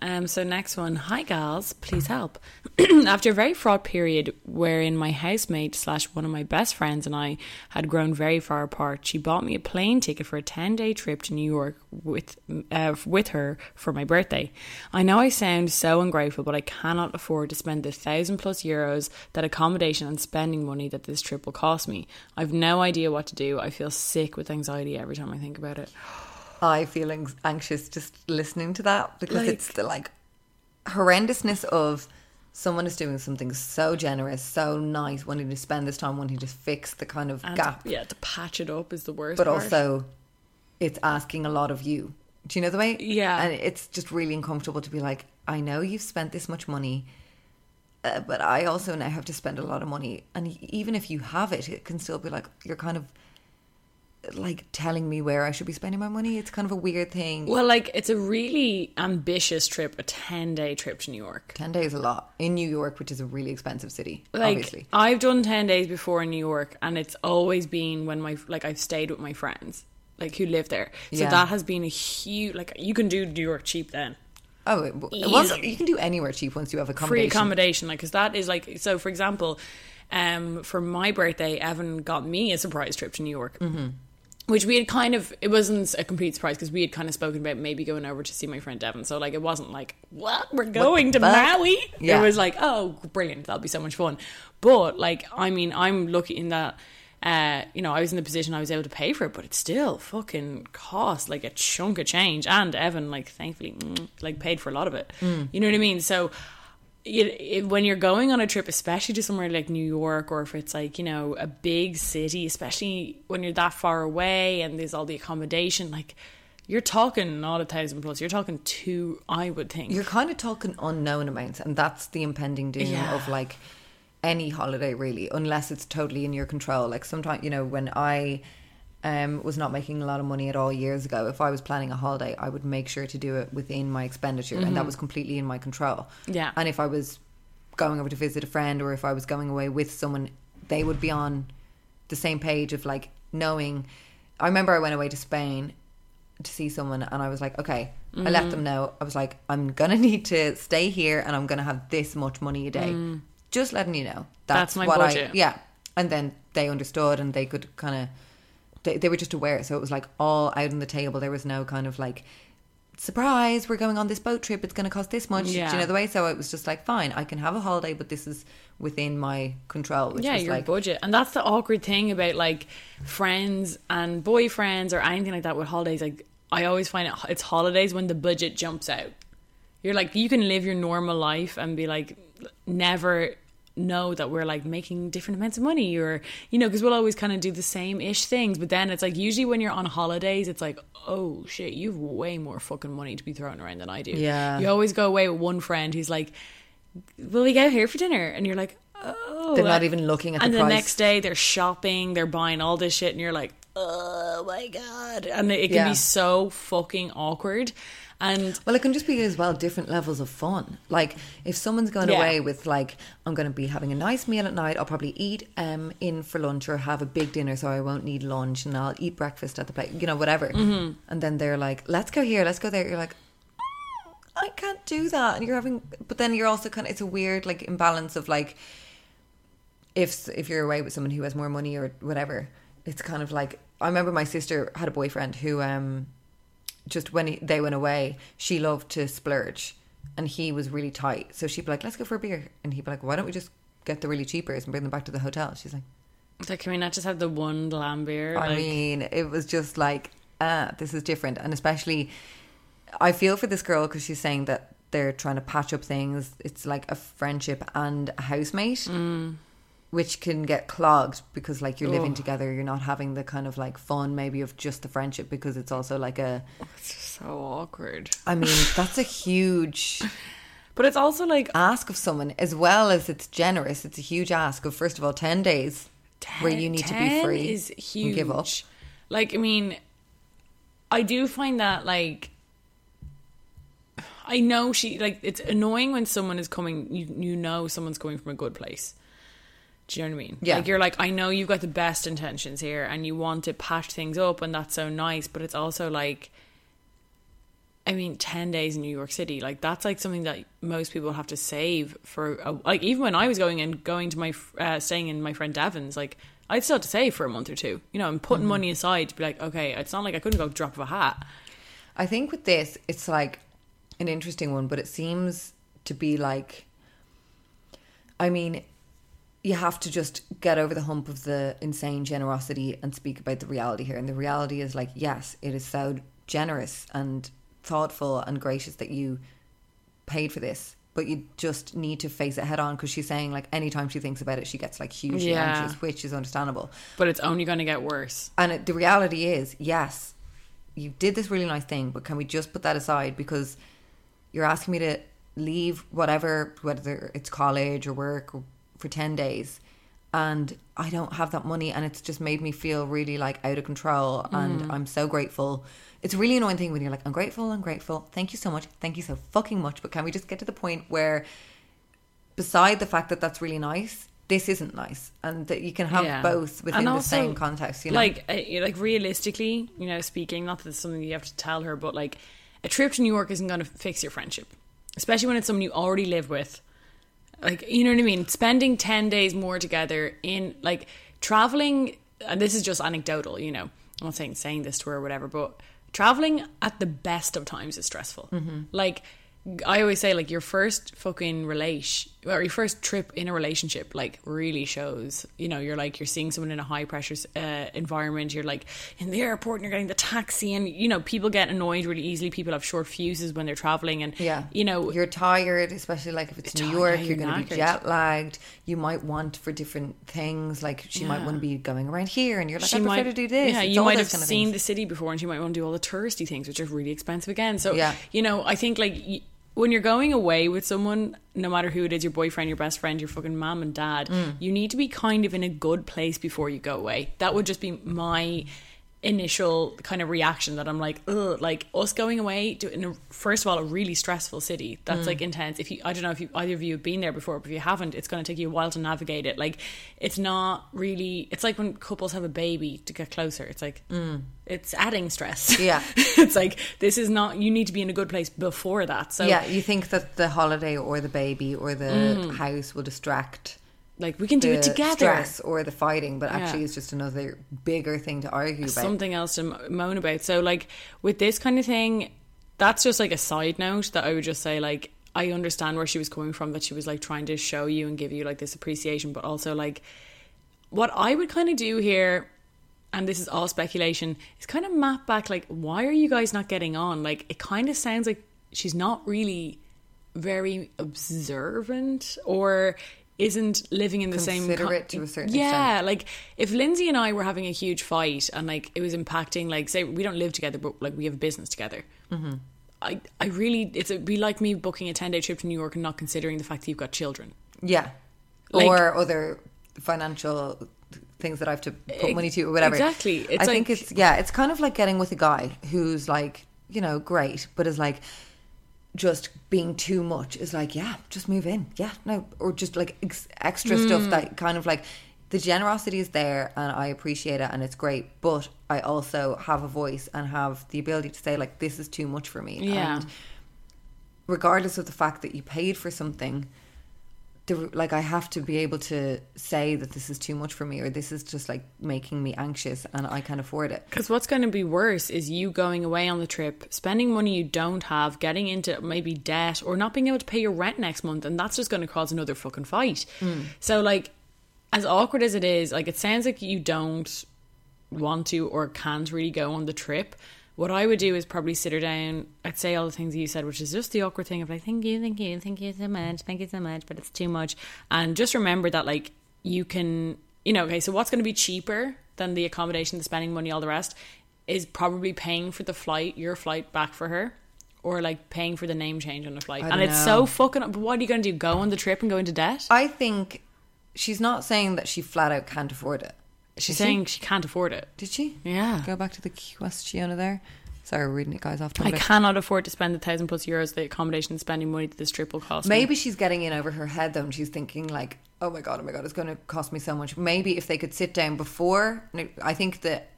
Um, so next one, hi gals, please help. After a very fraught period wherein my housemate slash one of my best friends and I had grown very far apart, she bought me a plane ticket for a ten day trip to New York with uh, with her for my birthday. I know I sound so ungrateful, but I cannot afford to spend the thousand plus euros that accommodation and spending money that this trip will cost me. I've no idea what to do. I feel sick with anxiety every time I think about it. I feel anxious just listening to that because Like- it's the like horrendousness of someone is doing something so generous, so nice, wanting to spend this time wanting to fix the kind of gap, yeah, to patch it up is the worst. but part. also it's asking a lot of you. Do you know the way? Yeah. and it's just really uncomfortable to be like, I know you've spent this much money. Uh, but I also now have to spend a lot of money, and even if you have it, it can still be like you're kind of like telling me where I should be spending my money. It's kind of a weird thing. Well, like it's a really ambitious trip, a ten day trip to New York. 10 days a lot in New York, which is a really expensive city, Like obviously. I've done ten days before in New York, and it's always been when my like I've stayed with my friends, like who live there. So Yeah. that has been a huge like you can do New York cheap then. Oh, it, was, you can do anywhere cheap once you have a free accommodation. accommodation like because that is like so for example um for my birthday evan got me a surprise trip to new york mm-hmm. Which we had kind of it wasn't a complete surprise because we had kind of spoken about maybe going over to see my friend devon so like it wasn't like what we're going to fuck? maui Yeah. it was like oh brilliant that'll be so much fun but like i mean i'm lucky in that uh, you know, I was in the position I was able to pay for it, but it still fucking cost like a chunk of change. And Evan, like, thankfully, mm, like, paid for a lot of it. You know what I mean? So, it, it, when you're going on a trip, especially to somewhere like New York, or if it's like you know a big city, especially when you're that far away and there's all the accommodation, like you're talking not a thousand plus, you're talking two, I would think. You're kind of talking unknown amounts, and that's the impending doom Yeah. of like any holiday, really, unless it's totally in your control. Like sometimes, you know, when I um, was not making a lot of money at all years ago, if I was planning a holiday, I would make sure to do it within my expenditure, and that was completely in my control. Mm-hmm. Yeah. And if I was going over to visit a friend, or if I was going away with someone, they would be on the same page of like knowing. I remember I went away to Spain to see someone, and I was like, okay, I let them know. I was like, I'm gonna need to stay here, and I'm gonna have this much money a day. Just letting you know. That's my what budget. I yeah. And then they understood, and they could kind of they, they were just aware. So it was like all out on the table. There was no kind of like surprise. We're going on this boat trip. It's going to cost this much. Do you know the way? So it was just like fine. I can have a holiday, but this is within my control. Which yeah, was your like budget. And that's the awkward thing about like friends and boyfriends or anything like that with holidays. Like I always find it it's holidays when the budget jumps out. You're like you can live your normal life and be like never know that we're like making different amounts of money or you know because we'll always kind of do the same ish things but then it's like usually when you're on holidays it's like oh shit you've way more fucking money to be throwing around than I do Yeah. you always go away with one friend who's like will we go here for dinner and you're like oh They're not even looking at and the the next day they're shopping, they're buying all this shit, and you're like, oh my god, and it can Yeah. be so fucking awkward. And Well, it can just be as well different levels of fun. Like if someone's going Yeah. away with like, I'm going to be having a nice meal at night. I'll probably eat um in for lunch or have a big dinner, so I won't need lunch, and I'll eat breakfast at the place. You know, whatever. Mm-hmm. And then they're like, let's go here, let's go there. You're like. I can't do that, and you're having, but then you're also kind of. It's a weird like imbalance of like, if if you're away with someone who has more money or whatever, it's kind of like I remember my sister had a boyfriend who um just when he, they went away, she loved to splurge, and he was really tight. So she'd be like, "Let's go for a beer," and he'd be like, "Why don't we just get the really cheapers and bring them back to the hotel?" She's like, like, can we not just have the one glam beer? I Like, mean, it was just like, ah, this is different. And especially, I feel for this girl because she's saying that they're trying to patch up things. It's like a friendship and a housemate, which can get clogged because, like, you're living together. You're not having the kind of like fun, maybe, of just the friendship because it's also like a. Oh, it's so awkward. I mean, that's a huge But it's also like ask of someone as well as it's generous. It's a huge ask of, first of all, 10 days where you need to be free is huge. give up. Like, I mean, I do find that like I know she like it's annoying when someone is coming. You you know someone's coming from a good place. Do you know what I mean? Yeah. Like you're like I know you've got the best intentions here, and you want to patch things up, and that's so nice. But it's also like. I mean, ten days in New York City, like that's like something that most people have to save for. A, like even when I was going and going to my uh, staying in my friend Devon's, like I'd still have to save for a month or two. You know, I'm putting money aside to be like, okay, it's not like I couldn't go drop of a hat. I think with this, it's like an interesting one, but it seems to be like, I mean, you have to just get over the hump of the insane generosity and speak about the reality here. And the reality is like, yes, it is so generous and thoughtful and gracious that you paid for this. But you just need to face it head on because she's saying like anytime she thinks about it, she gets like hugely Yeah. anxious, which is understandable. But it's only going to get worse. And it, the reality is, yes, you did this really nice thing, but can we just put that aside because you're asking me to leave whatever, whether it's college or work, or for ten days, and I don't have that money, and it's just made me feel really like out of control, and I'm so grateful. It's a really annoying thing when you're like, I'm grateful, I'm grateful, thank you so much, thank you so fucking much, but can we just get to the point where beside the fact that that's really nice, this isn't nice, and that you can have Yeah. both within And the same context. You know, Like, uh, like realistically, you know, speaking, not that it's something you have to tell her, but like a trip to New York isn't going to fix your friendship, especially when it's someone you already live with. Like, you know what I mean? Spending 10 days more together in like traveling, and this is just anecdotal, you know, I'm not saying saying this to her or whatever, but traveling at the best of times is stressful. Mm-hmm. Like, I always say, like, your first fucking relation or your first trip in a relationship, like, really shows. You know, you're like, you're seeing someone in a high pressure uh, environment. You're like in the airport and you're getting the taxi, and, you know, people get annoyed really easily. People have short fuses when they're traveling, and, Yeah. you know, you're tired, especially like if it's New York, yeah, you're, you're going to be jet lagged. You might want for different things. Like she might want to be going around here, and you're like, she I prefer might to do this. Yeah, It's you might have kind of seen things. the city before, and she might want to do all the touristy things, which are really expensive again. So, Yeah. you know, I think like y- when you're going away with someone, no matter who it is, your boyfriend, your best friend, your fucking mom and dad, Mm. you need to be kind of in a good place before you go away. That would just be my initial kind of reaction that I'm like, ugh, like us going away to in a, first of all a really stressful city that's like intense. If you, I don't know if you either of you have been there before, but if you haven't, it's going to take you a while to navigate it. Like, it's not really. It's like when couples have a baby to get closer. It's like it's adding stress. Yeah. it's like this is not. You need to be in a good place before that. So yeah, you think that the holiday or the baby or the Mm. house will distract like we can do it together. stress or the fighting, but Yeah. actually it's just another bigger thing to argue about. something else to moan about. So, like, with this kind of thing, that's just like a side note that I would just say, like, I understand where she was coming from, that she was like trying to show you and give you like this appreciation, but also like what I would kind of do here, and this is all speculation, is kind of map back, like, why are you guys not getting on? Like, it kind of sounds like she's not really very observant or isn't living in the same Considerate to a certain yeah extent. like if lindsay and i were having a huge fight and like it was impacting like say we don't live together but like we have business together Mm-hmm. i i really it's it'd be like me booking a 10 day trip to new york and not considering the fact that you've got children Yeah. Like- or other financial things that I have to put money to or whatever. Exactly. It's I think it's yeah, it's kind of like getting with a guy who's like, you know, great, but is like just being too much is like, yeah, just move in. Yeah, no, or just like ex- extra stuff Mm. that kind of like the generosity is there and I appreciate it and it's great, but I also have a voice and have the ability to say like this is too much for me. Yeah. And regardless of the fact that you paid for something, the, like I have to be able to say that this is too much for me or this is just like making me anxious and I can't afford it. Because what's going to be worse is you going away on the trip, spending money you don't have, getting into maybe debt, or not being able to pay your rent next month, and that's just going to cause another fucking fight. Mm. So, like, as awkward as it is, like, it sounds like you don't want to or can't really go on the trip. What I would do is probably sit her down. I'd say all the things you said, which is just the awkward thing of like, thank you, thank you, thank you so much, thank you so much, but it's too much. And just remember that, like, you can, you know, okay, so what's going to be cheaper than the accommodation, the spending money, all the rest, is probably paying for the flight, your flight back for her. Or like paying for the name change on the flight, and don't it's so fucking. But what are you going to do? Go on the trip and go into debt? I think she's not saying that she flat out can't afford it. She's Is saying she can't afford it. Did she? Yeah. Go back to the question there. Sorry, we're reading it, guys. Off I cannot afford to spend the thousand plus euros the accommodation and spending money that this trip will cost. me. Maybe she's getting in over her head though, and she's thinking like, "Oh my god, oh my god, it's going to cost me so much." Maybe if they could sit down before, I think that,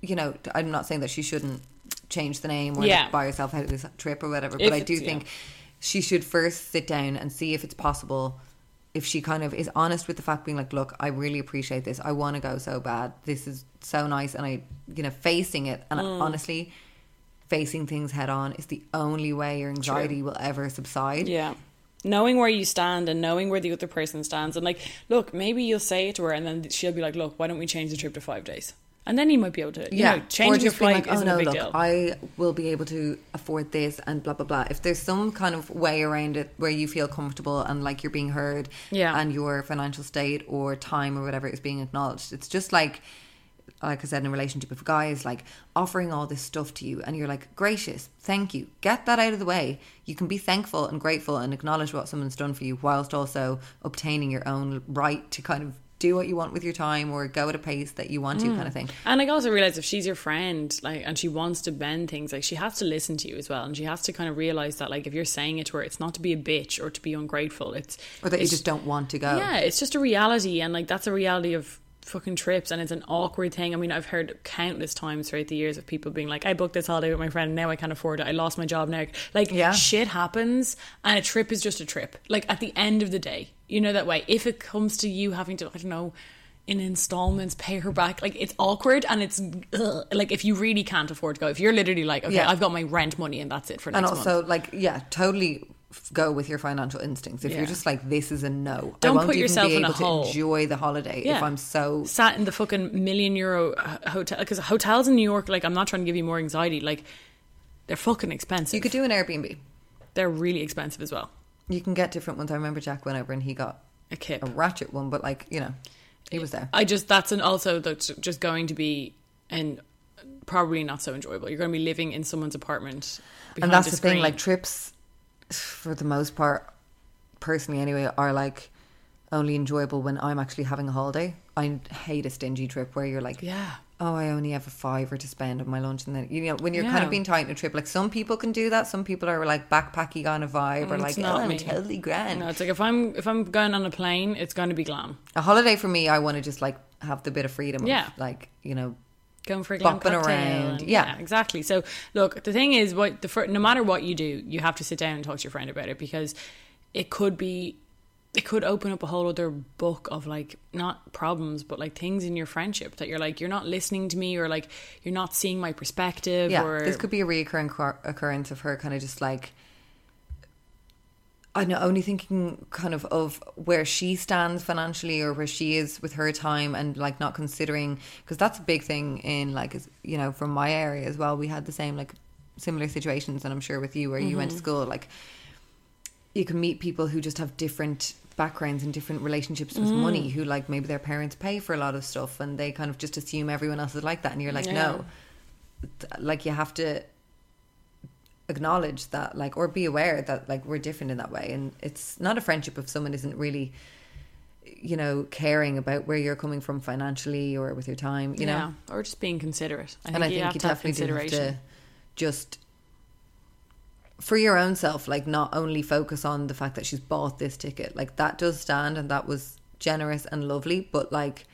you know, I'm not saying that she shouldn't change the name or Yeah. like buy herself out of this trip or whatever, If but I do it's- think yeah. she should first sit down and see if it's possible. If she kind of is honest with the fact, being like, "Look, I really appreciate this. I want to go so bad. This is so nice," and I, you know, facing it, and Mm. honestly, facing things head on is the only way your anxiety will ever subside. Yeah. Knowing where you stand and knowing where the other person stands. And like, look, maybe you'll say it to her and then she'll be like, look, why don't we change the trip to five days? And then you might be able to, you know, your or being flight like, oh isn't no, a big look, deal. I will be able to afford this and blah blah blah. If there's some kind of way around it where you feel comfortable and like you're being heard, Yeah. and your financial state or time or whatever is being acknowledged, it's just like. Like I said, in a relationship, if a guy is like offering all this stuff to you and you're like, gracious, thank you, get that out of the way. You can be thankful and grateful and acknowledge what someone's done for you whilst also obtaining your own right to kind of do what you want with your time or go at a pace that you want to, kind of mm. thing. And i also realize if she's your friend, like, and she wants to bend things, like she has to listen to you as well, and she has to kind of realize that, like, if you're saying it to her, it's not to be a bitch or to be ungrateful. It's Or that you just don't want to go. Yeah, it's just a reality, and like that's a reality of fucking trips, and it's an awkward thing. I mean, I've heard countless times throughout the years of people being like, "I booked this holiday with my friend, and now I can't afford it. I lost my job now." Like, Yeah. shit happens, and a trip is just a trip. Like at the end of the day, you know that way. If it comes to you having to, I don't know. In installments, pay her back. Like it's awkward, and it's ugh. like if you really can't afford to go, if you're literally like, okay, Yeah. I've got my rent money and that's it for next and also month. like yeah totally go with your financial instincts if Yeah. you're just like this is a no Don't won't put even yourself be in a able to hole. enjoy the holiday if i'm so sat in the fucking million euro uh, hotel because hotels in New York, like I'm not trying to give you more anxiety, like they're fucking expensive. you could do an airbnb They're really expensive as well. you can get different ones i remember jack went over and he got A kip. a ratchet one but like you know he was there I just that's an also that's just going to be and probably not so enjoyable. You're going to be living in someone's apartment, and that's the thing like trips for the most part personally anyway are like only enjoyable when i'm actually having a holiday i hate a stingy trip where you're like Yeah. oh, I only have a fiver to spend on my lunch, and then you know when you're kind of being tight in a trip, like some people can do that. Some people are like backpacky kind of vibe, or mm, It's like not oh, I'm totally grand. No, it's like if I'm if I'm going on a plane, it's going to be glam. a holiday for me, I want to just like have the bit of freedom. Yeah. of, like you know, going for a glam Bopping cocktail around, and- yeah. exactly. So look, the thing is, what the fir- no matter what you do, you have to sit down and talk to your friend about it because it could be, it could open up a whole other book of like not problems, but like things in your friendship that you're like you're not listening to me or like you're not seeing my perspective. yeah, or this could be a reoccurring occurrence of her kind of just like. I know, only thinking kind of of where she stands financially or where she is with her time and like not considering because that's a big thing in like you know from my area as well we had the same like similar situations and I'm sure with you where you went to mm-hmm. school like you can meet people who just have different backgrounds and different relationships with money mm. who like maybe their parents pay for a lot of stuff and they kind of just assume everyone else is like that and you're like no. Like you have to acknowledge that like or be aware that like we're different in that way. And it's not a friendship if someone isn't really you know caring about where you're coming from financially or with your time you know? Or just being considerate. I think and I you think you have definitely do have to just for your own self, like not only focus on the fact that she's bought this ticket, like that does stand and that was generous and lovely, but like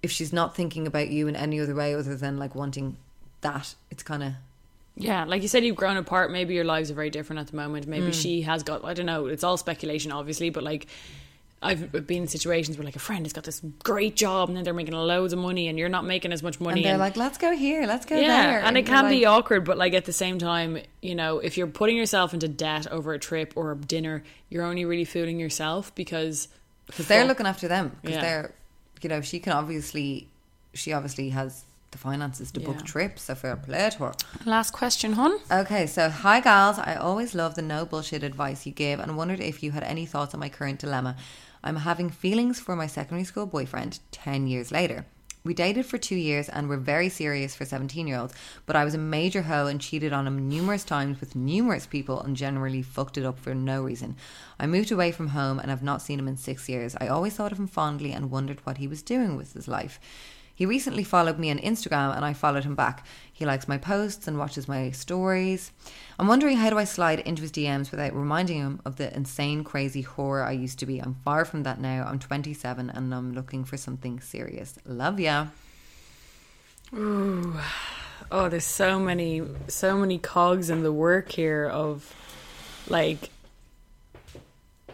if she's not thinking about you in any other way other than like wanting that, it's kind of Yeah, like you said, you've grown apart. Maybe your lives are very different at the moment. Mm. Maybe she has got, I don't know, it's all speculation, obviously, but like I've been in situations where like a friend has got this great job and then they're making loads of money and you're not making as much money. and they're like, let's go here, let's go yeah, there, and it can be like- awkward, but like at the same time, you know, if you're putting yourself into debt over a trip or a dinner, you're only really fooling yourself because because they're looking after them because Yeah. they're you know she can obviously she obviously has the finances to book trips so fair play to her Last question, hon. okay so hi gals i always love the no bullshit advice you give and wondered if you had any thoughts on my current dilemma i'm having feelings for my secondary school boyfriend 10 years later we dated for two years and were very serious for 17 year olds, but I was a major hoe and cheated on him numerous times with numerous people and generally fucked it up for no reason. I moved away from home and have not seen him in six years. I always thought of him fondly and wondered what he was doing with his life. He recently followed me on Instagram and I followed him back. He likes my posts and watches my stories. I'm wondering how do I slide into his DMs without reminding him of the insane, crazy horror I used to be. I'm far from that now. I'm 27 and I'm looking for something serious. Love ya. Ooh. Oh, there's so many, so many cogs in the work here of like.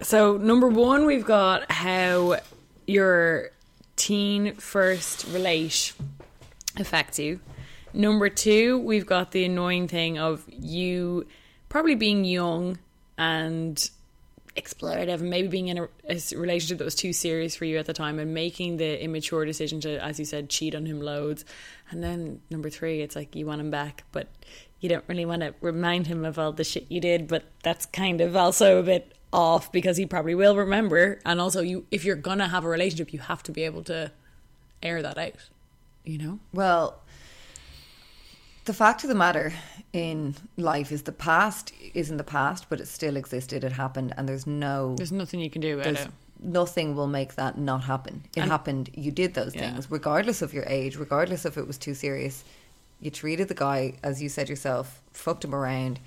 So number one, we've got how your teen first relate affects you. Number two, we've got the annoying thing of you probably being young and explorative and maybe being in a relationship that was too serious for you at the time and making the immature decision to, as you said, cheat on him loads. And then number three, it's like you want him back, but you don't really want to remind him of all the shit you did. But that's kind of also a bit off because he probably will remember. And also, you if you're gonna have a relationship, you have to be able to air that out. You know. Well, the fact of the matter in life is the past is in the past, but it still existed. It happened, and there's no There's nothing you can do about it. nothing will make that not happen. It happened. You did those Yeah. things, regardless of your age, regardless if it was too serious. You treated the guy, as you said yourself, fucked him around,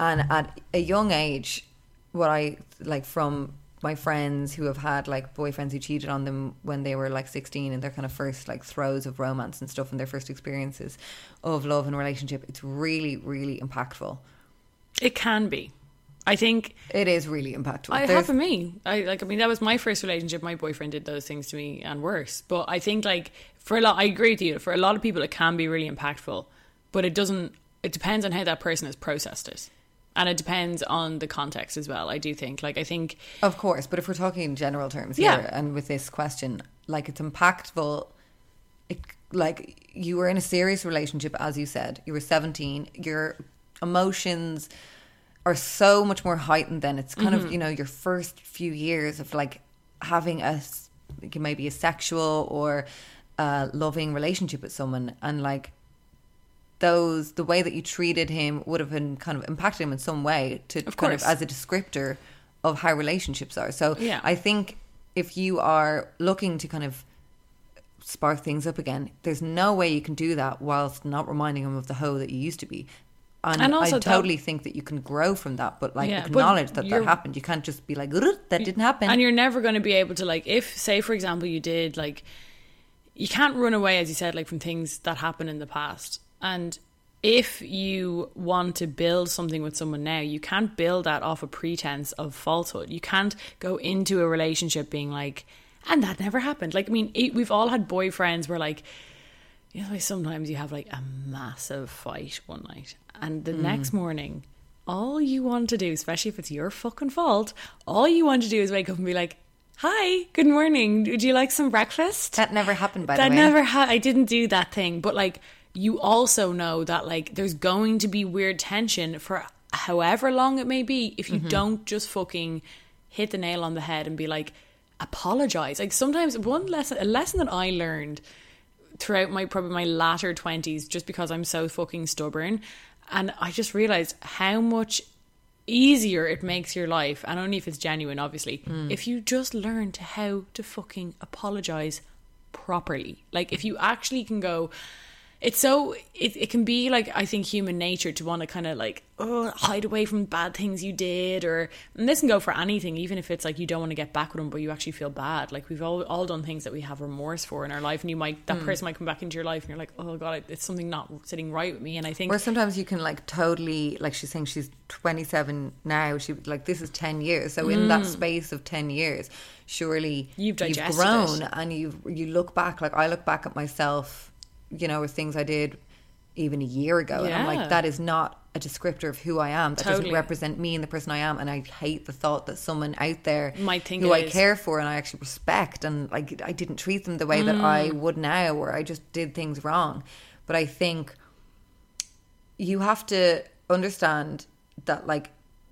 and at a young age, what I like from my friends who have had like boyfriends who cheated on them when they were like 16 and their kind of first like throes of romance and stuff and their first experiences of love and relationship it's really really impactful It can be. I think it is really impactful I There's- have for me. I like. I mean, that was my first relationship. My boyfriend did those things to me and worse. But I think like for a lot, I agree with you. For a lot of people, it can be really impactful, but it doesn't. It depends on how that person has processed it, and it depends on the context as well. I do think. Like I think Of course, but if we're talking in general terms Yeah. here, and with this question, like it's impactful. It, like you were in a serious relationship, as you said, you were seventeen. Your emotions are so much more heightened. than it's kind of you know your first few years of like having a maybe a sexual or uh, loving relationship with someone, and like those the way that you treated him would have been kind of impacted him in some way to Of kind of as a descriptor of how relationships are. So Yeah. I think if you are looking to kind of spark things up again. There's no way you can do that whilst not reminding him of the hoe that you used to be. And, And I that- totally think that you can grow from that, but like Yeah, but acknowledge that that happened. You can't just be like, that didn't happen. And you're never going to be able to like if say for example you did like you can't run away as you said like from things that happened in the past. And if you want to build something with someone now, you can't build that off a pretense of falsehood. You can't go into a relationship being like and that never happened. Like I mean, it, we've all had boyfriends where like you know, sometimes you have like a massive fight one night, and the mm. next morning, all you want to do, especially if it's your fucking fault, all you want to do is wake up and be like, "Hi, good morning. Would you like some breakfast?" that never happened, by that the way. That never ha- I didn't do that thing, but like you also know that like there's going to be weird tension for however long it may be if you Mm-hmm. don't just fucking hit the nail on the head and be like apologize. Like sometimes one lesson a lesson that I learned throughout my probably my latter 20s just because I'm so fucking stubborn and I just realized how much easier it makes your life and only if it's genuine obviously if you just learn to how to fucking apologize properly like if you actually can go it's so it, it can be like i think human nature to want to kind of like oh hide away from bad things you did or and this can go for anything even if it's like you don't want to get back with them but you actually feel bad like we've all, all done things that we have remorse for in our life and you might that person might come back into your life and you're like oh god it's something not sitting right with me and i think Or sometimes you can like totally like she's saying she's 27 now. She like this is 10 years. So in that space of 10 years, surely Mm. You've digested grown it. and you you look back. Like I look back at myself, you know, with things I did even a year ago, and I'm like, that is not a descriptor of who I am. That doesn't represent me and the person I am. And I hate the thought that someone out there Might think who I is. care for and I actually respect and like I didn't treat them the way that I Mm. would now, or I just did things wrong. But I think you have to understand that like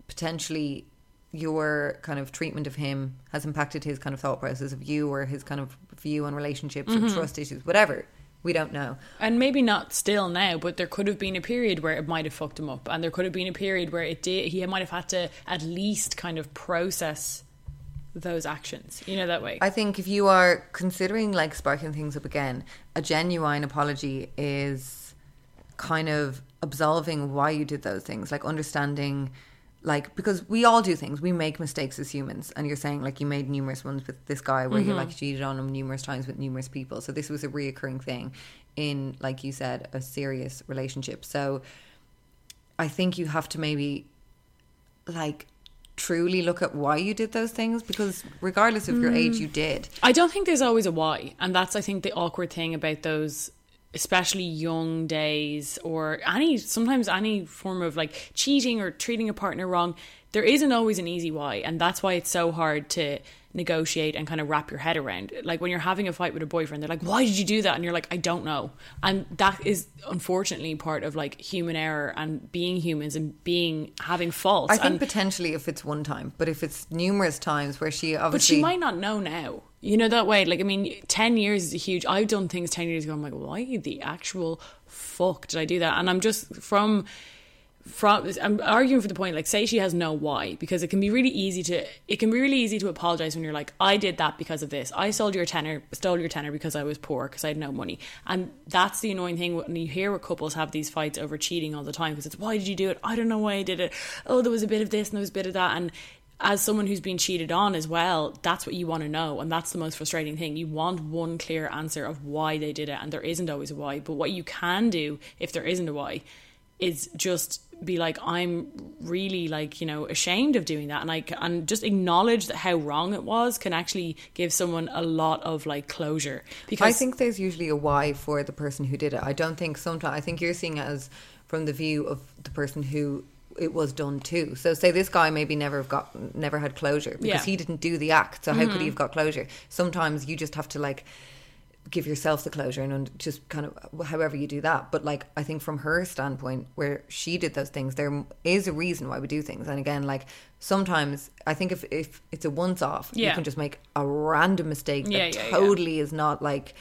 potentially your kind of treatment of him has impacted his kind of thought process of you or his kind of view on relationships Mm-hmm. or trust issues whatever we don't know and maybe not still now, but there could have been a period where it might have fucked him up, and there could have been a period where it did. He might have had to at least kind of process those actions, you know, that way. i think if you are considering like sparking things up again a genuine apology is kind of absolving why you did those things like understanding like because we all do things. We make mistakes as humans. And you're saying like you made numerous ones with this guy where you mm-hmm. like cheated on him numerous times with numerous people. So this was a reoccurring thing in like you said a serious relationship. So i think you have to maybe like truly look at why you did those things because regardless of your age mm. you did. I don't think there's always a why, and that's I think the awkward thing about those especially young days or any sometimes any form of like cheating or treating a partner wrong there isn't always an easy why. And that's why it's so hard to negotiate and kind of wrap your head around like when you're having a fight with a boyfriend they're like why did you do that and you're like I don't know and that is unfortunately part of like human error and being humans and being having faults i think and potentially if it's one time but if it's numerous times where she obviously, But she might not know now. You know that way. Like I mean, ten years is a huge. I've done things ten years ago. I'm like, why the actual fuck did I do that? And I'm just from from. I'm arguing for the point. Like, say she has no why, because it can be really easy to. It can be really easy to apologize when you're like, I did that because of this. I sold your tenner, stole your tenner because I was poor because I had no money. And that's the annoying thing when you hear what couples have these fights over cheating all the time because it's why did you do it? I don't know why I did it. Oh, there was a bit of this and there was a bit of that and as someone who's been cheated on as well, that's what you want to know. And that's the most frustrating thing. You want one clear answer of why they did it, and there isn't always a why. But what you can do, if there isn't a why, is just be like, I'm really like, you know, ashamed of doing that. And I and just acknowledge that how wrong it was can actually give someone a lot of like closure. Because I think there's usually a why for the person who did it. I don't think sometimes. I think you're seeing it as from the view of the person who it was done to. So say this guy maybe never have got never had closure because Yeah. Mm-hmm. he didn't do the act. So how could he have got closure? Sometimes you just have to like give yourself the closure and just kind of however you do that. But like I think from her standpoint, where she did those things, there is a reason why we do things. And again, like sometimes I think if if it's a once off, you can just make a random mistake that Yeah, yeah, yeah. totally is not like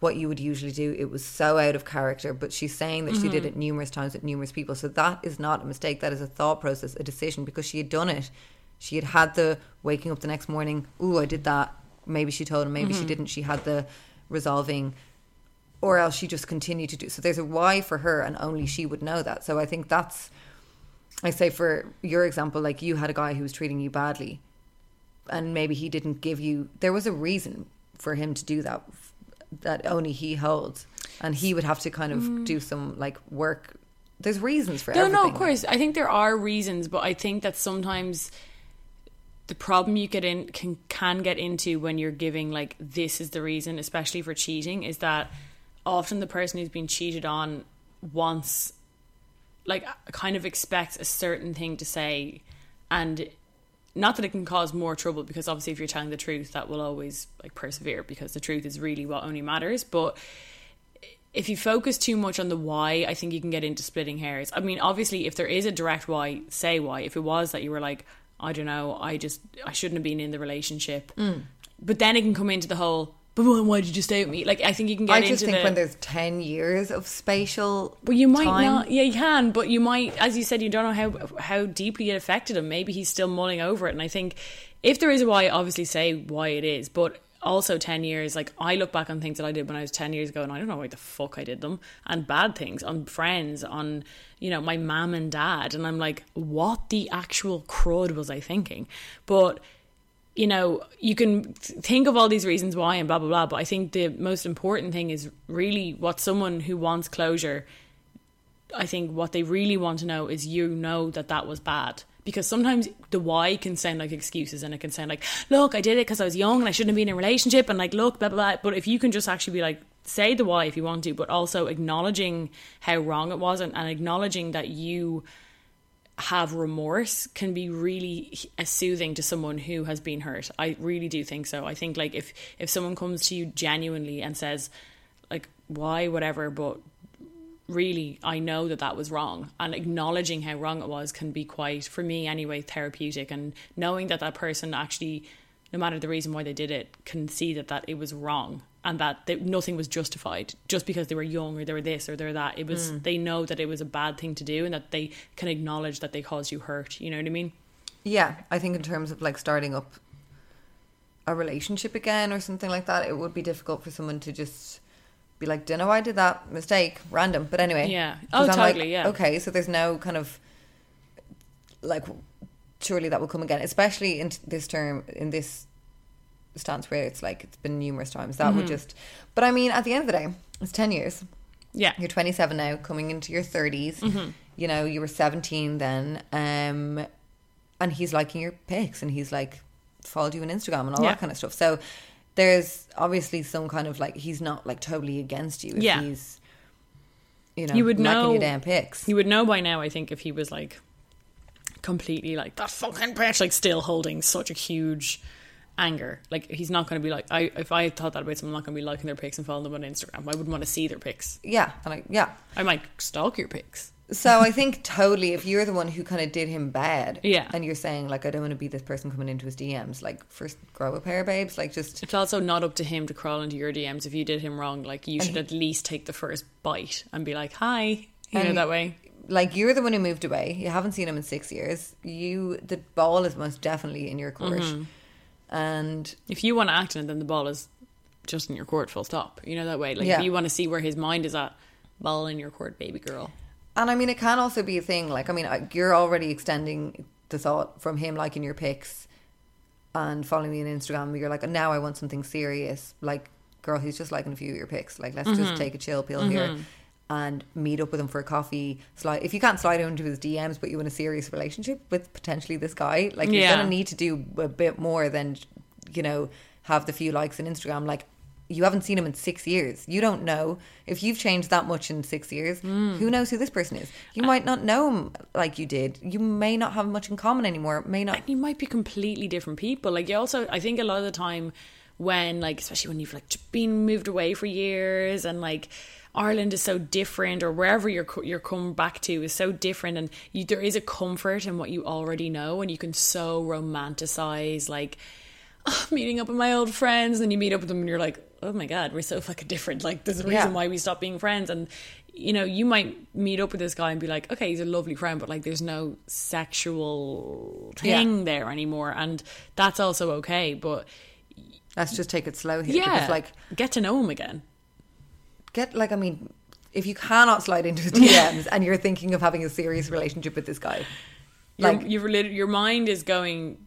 what you would usually do. It was so out of character, but she's saying that she did Mm-hmm. it numerous times with numerous people. So that is not a mistake. That is a thought process, a decision because she had done it. She had had the waking up the next morning. Ooh, I did that. Maybe she told him. Maybe Mm-hmm. she didn't. She had the resolving or else she just continued to do so there's a why for her and only she would know that so i think that's i say for your example like you had a guy who was treating you badly and maybe he didn't give you there was a reason for him to do that that only he holds and he would have to kind of do some like work there's reasons for Mm. No, everything no, of course. I think there are reasons, but I think that sometimes the problem you get in can can get into when you're giving like this is the reason, especially for cheating, is that often the person who's been cheated on wants like kind of expects a certain thing to say and not that it can cause more trouble because obviously if you're telling the truth that will always like persevere because the truth is really what only matters but if you focus too much on the why, I think you can get into splitting hairs. I mean, obviously, if there is a direct why, say why. If it was that you were like, I don't know, I just I shouldn't have been in the relationship, Mm. but then it can come into the whole. But why- did you stay with me? Like I think you can get i just think the, when there's 10 years of spatial but you might time, not. Yeah, you can. But you might, as you said, you don't know how how deeply it affected him. Maybe he's still mulling over it. And I think if there is a why, obviously say why it is. But also ten years, like I look back on things that I did when I was ten years ago, and I don't know why the fuck I did them, and bad things on friends, on you know my mom and dad, and I'm like, what the actual crud was I thinking? But you know, you can think of all these reasons why and blah blah blah. But I think the most important thing is really what someone who wants closure I think what they really want to know is you know that that was bad. Because sometimes the why can sound like excuses and it can sound like, look, I did it because I was young and I shouldn't have been in a relationship and like, look, blah, blah, blah. But if you can just actually be like, say the why if you want to, but also acknowledging how wrong it was and, and acknowledging that you have remorse can be really uh, soothing to someone who has been hurt. I really do think so. I think like if if someone comes to you genuinely and says like why whatever but really I know that that was wrong and acknowledging how wrong it was can be quite for me anyway therapeutic and knowing that that person actually no matter the reason why they did it can see that that it was wrong and that they, nothing was justified just because they were young or they were this or they're that. It was mm. they know that it was a bad thing to do and that they can acknowledge that they caused you hurt. You know what I mean? Yeah, I think in terms of like starting up a relationship again or something like that, it would be difficult for someone to just be like, "Don't know why I did that mistake, random." But anyway, Yeah. Oh, I'm like, totally, yeah. Okay, so there's no kind of like surely that will come again, especially in this term in this stance where it's like it's been numerous times. That Mm-hmm. would just. But I mean, at the end of the day, it's ten years. yeah You're 27 now, coming into your 30s. Mm-hmm. You know, you were 17 then. Um, and he's liking your pics and he's like followed you on Instagram and all Yeah. that kind of stuff. So there's obviously some kind of like, he's not like totally against you. If Yeah. He's, you know, You would know- your damn pics. You would know by now, I think, if he was like completely like that fucking bitch, like still holding such a huge anger. Like he's not going to be like, I if I thought that about someone, I'm not going to be liking their pics and following them on Instagram. I wouldn't want to see their pics. yeah. And I, yeah. I might stalk your pics. So I think totally if you're the one who kind of did him bad. Yeah. And you're saying like, I don't want to be this person coming into his DMs. Like first grow a pair, babes. Like just It's also not up to him to crawl into your DMs if you did him wrong. Like you should at least take the first bite and be like, "Hi," you know that way. like you're the one who moved away. You haven't seen him in six years. You the ball is most definitely in your court, Mm-hmm. and If you want to act in it, then the ball is just in your court. Full stop. You know that way. Like Yeah. if you want to see where his mind is at, ball in your court, baby girl. And I mean it can also be a thing. Like I mean you're already extending the thought from him liking your pics and following me on Instagram. You're like now I want something serious. Like girl, he's just liking a few of your pics. Like let's Mm-hmm. just take a chill pill here. And meet up with him for a coffee. Slide if you can't slide into his DMs, but you in a serious relationship with potentially this guy, like you're gonna need to do a bit more than you know have the few likes on Instagram. Like you haven't seen him in six years. You don't know if you've changed that much in six years. Hmm. Who knows who this person is? You might not know him like you did. You may not have much in common anymore. May not. you might be completely different people. Like you also, I think a lot of the time when like, especially when you've like been moved away for years and like Ireland is so different or wherever you're you're come back to is so different and you, there is a comfort in what you already know and you can so romanticize like oh, meeting up with my old friends and you meet up with them and you're like oh my god we're so fucking different like there's a reason Yeah. why we stopped being friends and you know you might meet up with this guy and be like okay he's a lovely friend but like there's no sexual thing Yeah. there anymore and that's also okay but Let's just take it slow here. yeah, like, get to know him again. get like I mean, if you cannot slide into the DMs and you're thinking of having a serious relationship with this guy, Like like your your your mind is going.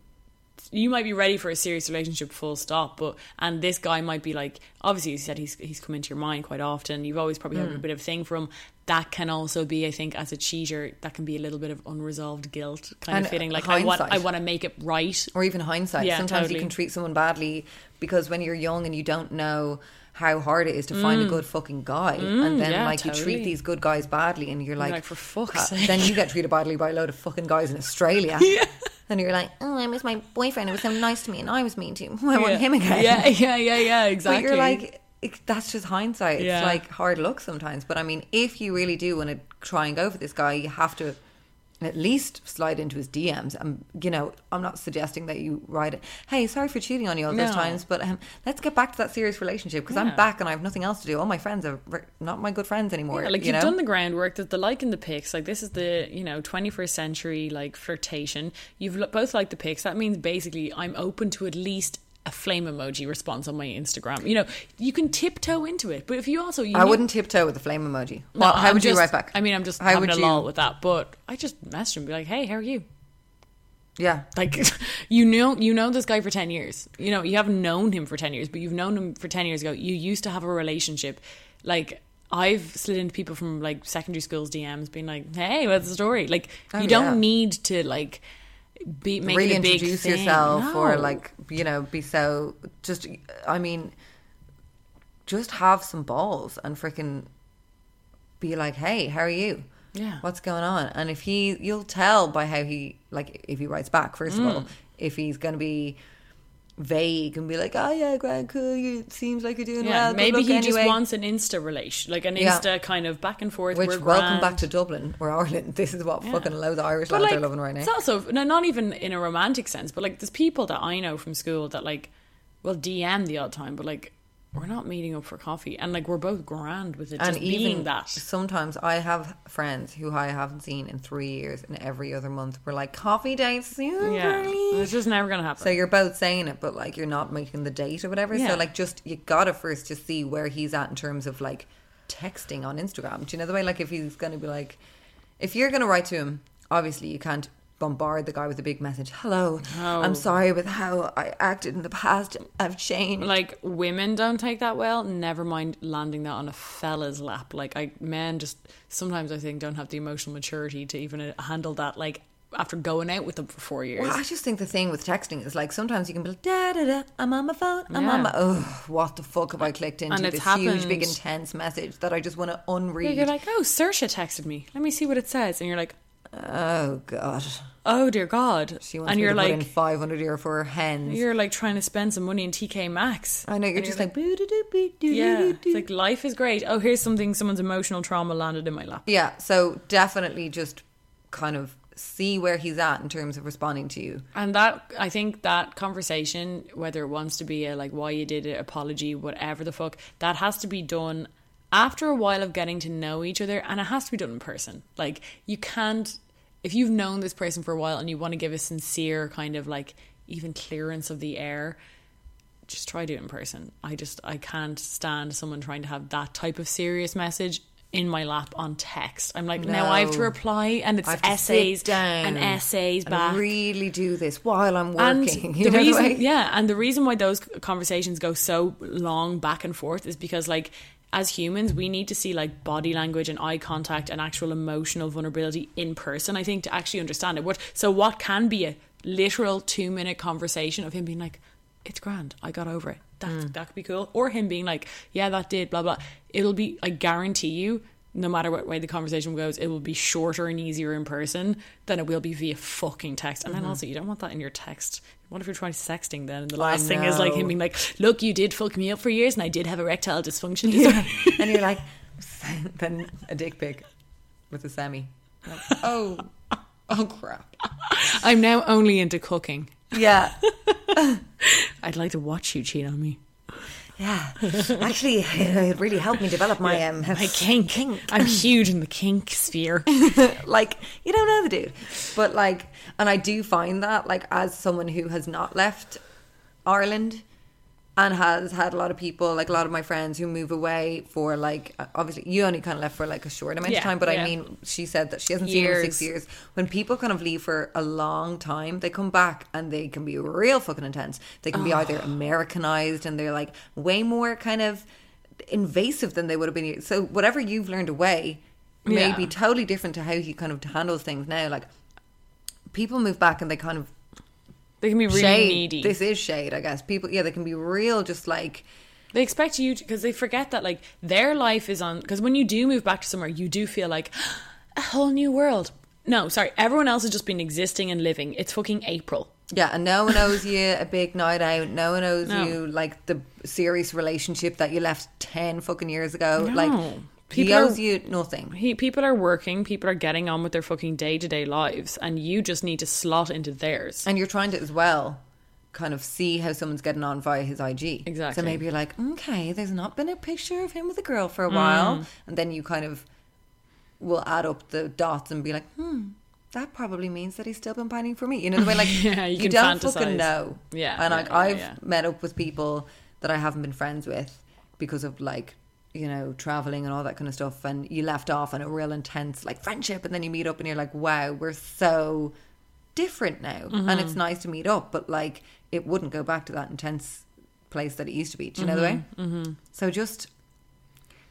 You might be ready for a serious relationship, full stop. But and this guy might be like, obviously, you said he's he's come into your mind quite often. You've always probably Hmm. had a bit of a thing for him. That can also be, I think, as a cheater, that can be a little bit of unresolved guilt, kind And of feeling like I want. I want to make it right. or even hindsight. Yeah, Sometimes totally. you can treat someone badly because when you're young and you don't know how hard it is to find a good fucking guy, and then Mm. yeah, like you treat these good guys badly, and you're like, like, for fuck's sake. then you get treated badly by a load of fucking guys in Australia. And you're like, oh, I miss my boyfriend. It was so nice to me, and I was mean to him. I want yeah. him again. Yeah, yeah, yeah, yeah. Exactly. But you're like, it, that's just hindsight. Yeah. It's like hard luck sometimes. But I mean, if you really do want to try and go for this guy, you have to at least slide into his DMs. And, you know, I'm not suggesting that you write it, hey, sorry for cheating on you all those No. times, but um, let's get back to that serious relationship because Yeah. I'm back and I have nothing else to do. All my friends are re- not my good friends anymore. Yeah, like you you've know? done the groundwork. There's the like and the pics. Like this is the you know 21st century like flirtation. You've both liked the pics. That means basically I'm open to at least a flame emoji response on my Instagram. You know, you can tiptoe into it, but if you also you I wouldn't tiptoe with the flame emoji. No, Well, how I'm would you write back? I mean, I'm just How having would a you- lull with that, but I just messaged him, be like, "Hey, how are you?" Yeah. Like, you know, you know this guy for ten years. You know, you haven't known him for ten years, but you've known him for ten years ago. You used to have a relationship. Like, I've slid into people from like secondary schools DMs, being like, "Hey, what's the story?" Like, Oh, you don't yeah. need to like be make really it a big introduce thing. yourself or like you know be so just i mean just have some balls and freaking be like hey how are you Yeah. what's going on and if he you'll tell by how he like if he writes back first of Mm. all if he's going to be vague and be like oh yeah grand cool you it seems like you're doing Yeah, well maybe he just anyway." wants an Insta relation, like an Yeah. Insta kind of back and forth. which welcome grand. back to dublin or ireland this is what fucking loads of irish But lads like, are loving right now it's also no, not even in a romantic sense, but like there's people that I know from school that like will DM the odd time, but like we're not meeting up for coffee, and like we're both grand with it, and just even being that. sometimes I have friends who I haven't seen in three years, and every other month we're like coffee dates soon. Yeah, girlie." it's just never gonna happen. So you're both saying it, but like you're not making the date or whatever. Yeah. So like just you gotta first just see where he's at in terms of like texting on Instagram. Do you know the way like if he's gonna be like, if you're gonna write to him, obviously you can't bombard the guy with a big message. Hello, No. I'm sorry with how I acted in the past. I've changed. like women don't take that well. Never mind landing that on a fella's lap. Like I, men just sometimes I think don't have the emotional maturity to even uh, handle that. Like after going out with them for four years. Well, I just think the thing with texting is like sometimes you can be like, da da da, I'm on my phone, I'm on my. Oh, what the fuck have I clicked into? And it's this huge, big, intense message that I just want to Yeah, unread. you're like, oh, Saoirse texted me. Let me see what it says, and you're like, oh god, oh dear God, she wants and you're to put in like, 500 euro for her hens. you're like trying to spend some money in TK Maxx. I know you're just you're like, boo-doo-doo-boo-doo-doo-doo. Yeah, it's like life is great. Oh, here's something someone's emotional trauma landed in my lap. yeah. So definitely just kind of see where he's at in terms of responding to you. And that I think that conversation, whether it wants to be a like why you did it, apology, whatever the fuck, that has to be done after a while of getting to know each other and it has to be done in person. Like you can't if you've known this person for a while and you want to give a sincere kind of like even clearance of the air, just try to do it in person. I just I can't stand someone trying to have that type of serious message in my lap on text. I'm like, now I have to reply and it's I have to essays down and essays and back. really do this while I'm working. the reason, way? yeah, and the reason why those conversations go so long back and forth is because, like, as humans, we need to see like body language and eye contact and actual emotional vulnerability in person. I think to actually understand it. What so what can be a literal two minute conversation of him being like, "It's grand, I got over it." That Mm. that could be cool, or him being like, "Yeah, that did." Blah blah. It'll be. I guarantee you. No matter what way the conversation goes, it will be shorter and easier in person than it will be via fucking text. And then Mm-hmm. also, you don't want that in your text. What if you're trying sexting then? And the last thing is like him being like, "Look, you did fuck me up for years, and I did have erectile dysfunction." Yeah. and you're like, then a dick pic with a semi. Like, oh, oh crap. I'm now only into cooking. Yeah, I'd like to watch you cheat on me. Yeah. Actually, it really helped me develop my um My kink. I'm huge in the kink sphere. like you don't know the dude, but like, and I do find that like as someone who has not left Ireland, and has had a lot of people, like a lot of my friends who move away for like, obviously you only kind of left for like a short amount Yeah, of time, but yeah. I mean, she said that she hasn't seen him in six Years. years. When people kind of leave for a long time, they come back and they can be real fucking intense. They can be either Americanized and they're like way more kind of invasive than they would have been. So whatever you've learned away may Yeah. be totally different to how he kind of handles things now. Like people move back and they kind of They can be really shade. needy. This is shade, I guess. People, yeah, they can be real, just like They expect you because they forget that like their life is on. Because when you do move back to somewhere, you do feel like a whole new world. No, sorry, everyone else has just been existing and living. It's fucking April. yeah, and no one owes you a big night out. No one owes No. you like the serious relationship that you left ten fucking years ago. No. Like he People are- owes you nothing. He, people are working, people are getting on with their fucking day to day lives, and you just need to slot into theirs. And you're trying to as well kind of see how someone's getting on via his IG. Exactly. So maybe you're like, okay, there's not been a picture of him with a girl for Mm. a while. And then you kind of will add up the dots and be like, hmm, that probably means that he's still been pining for me. You know the way like Yeah, you can don't fantasize. fucking know. Yeah, And yeah, like yeah, I've met up with people that I haven't been friends with because of like you know traveling and all that kind of stuff and you left off on a real intense like friendship and then you meet up and you're like wow we're so different now and Mm-hmm. it's nice to meet up but like it wouldn't go back to that intense place that it used to be do you know the way mm-hmm. so just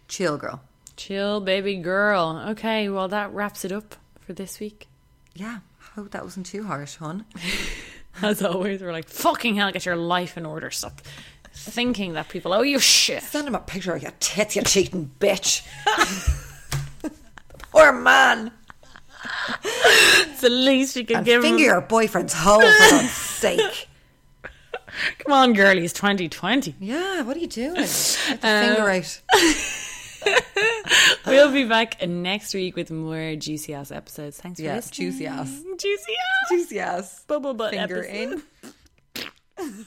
chill girl Chill, baby girl. Okay, well, that wraps it up for this week. yeah I hope that wasn't too harsh hon As always, we're like, fucking hell, get your life in order. Stop thinking that people owe you shit. send him a picture of your tits you cheating bitch poor man It's the least you can and give finger him. your boyfriend's hole for God's sake Come on, girlies, 2020. Yeah, what are you doing? Get the Um, finger out. We'll be back next week with more juicy ass episodes. Thanks for Yeah, listening. juicy ass. Juicy ass. Juicy ass. Bubble butt Finger episode. in.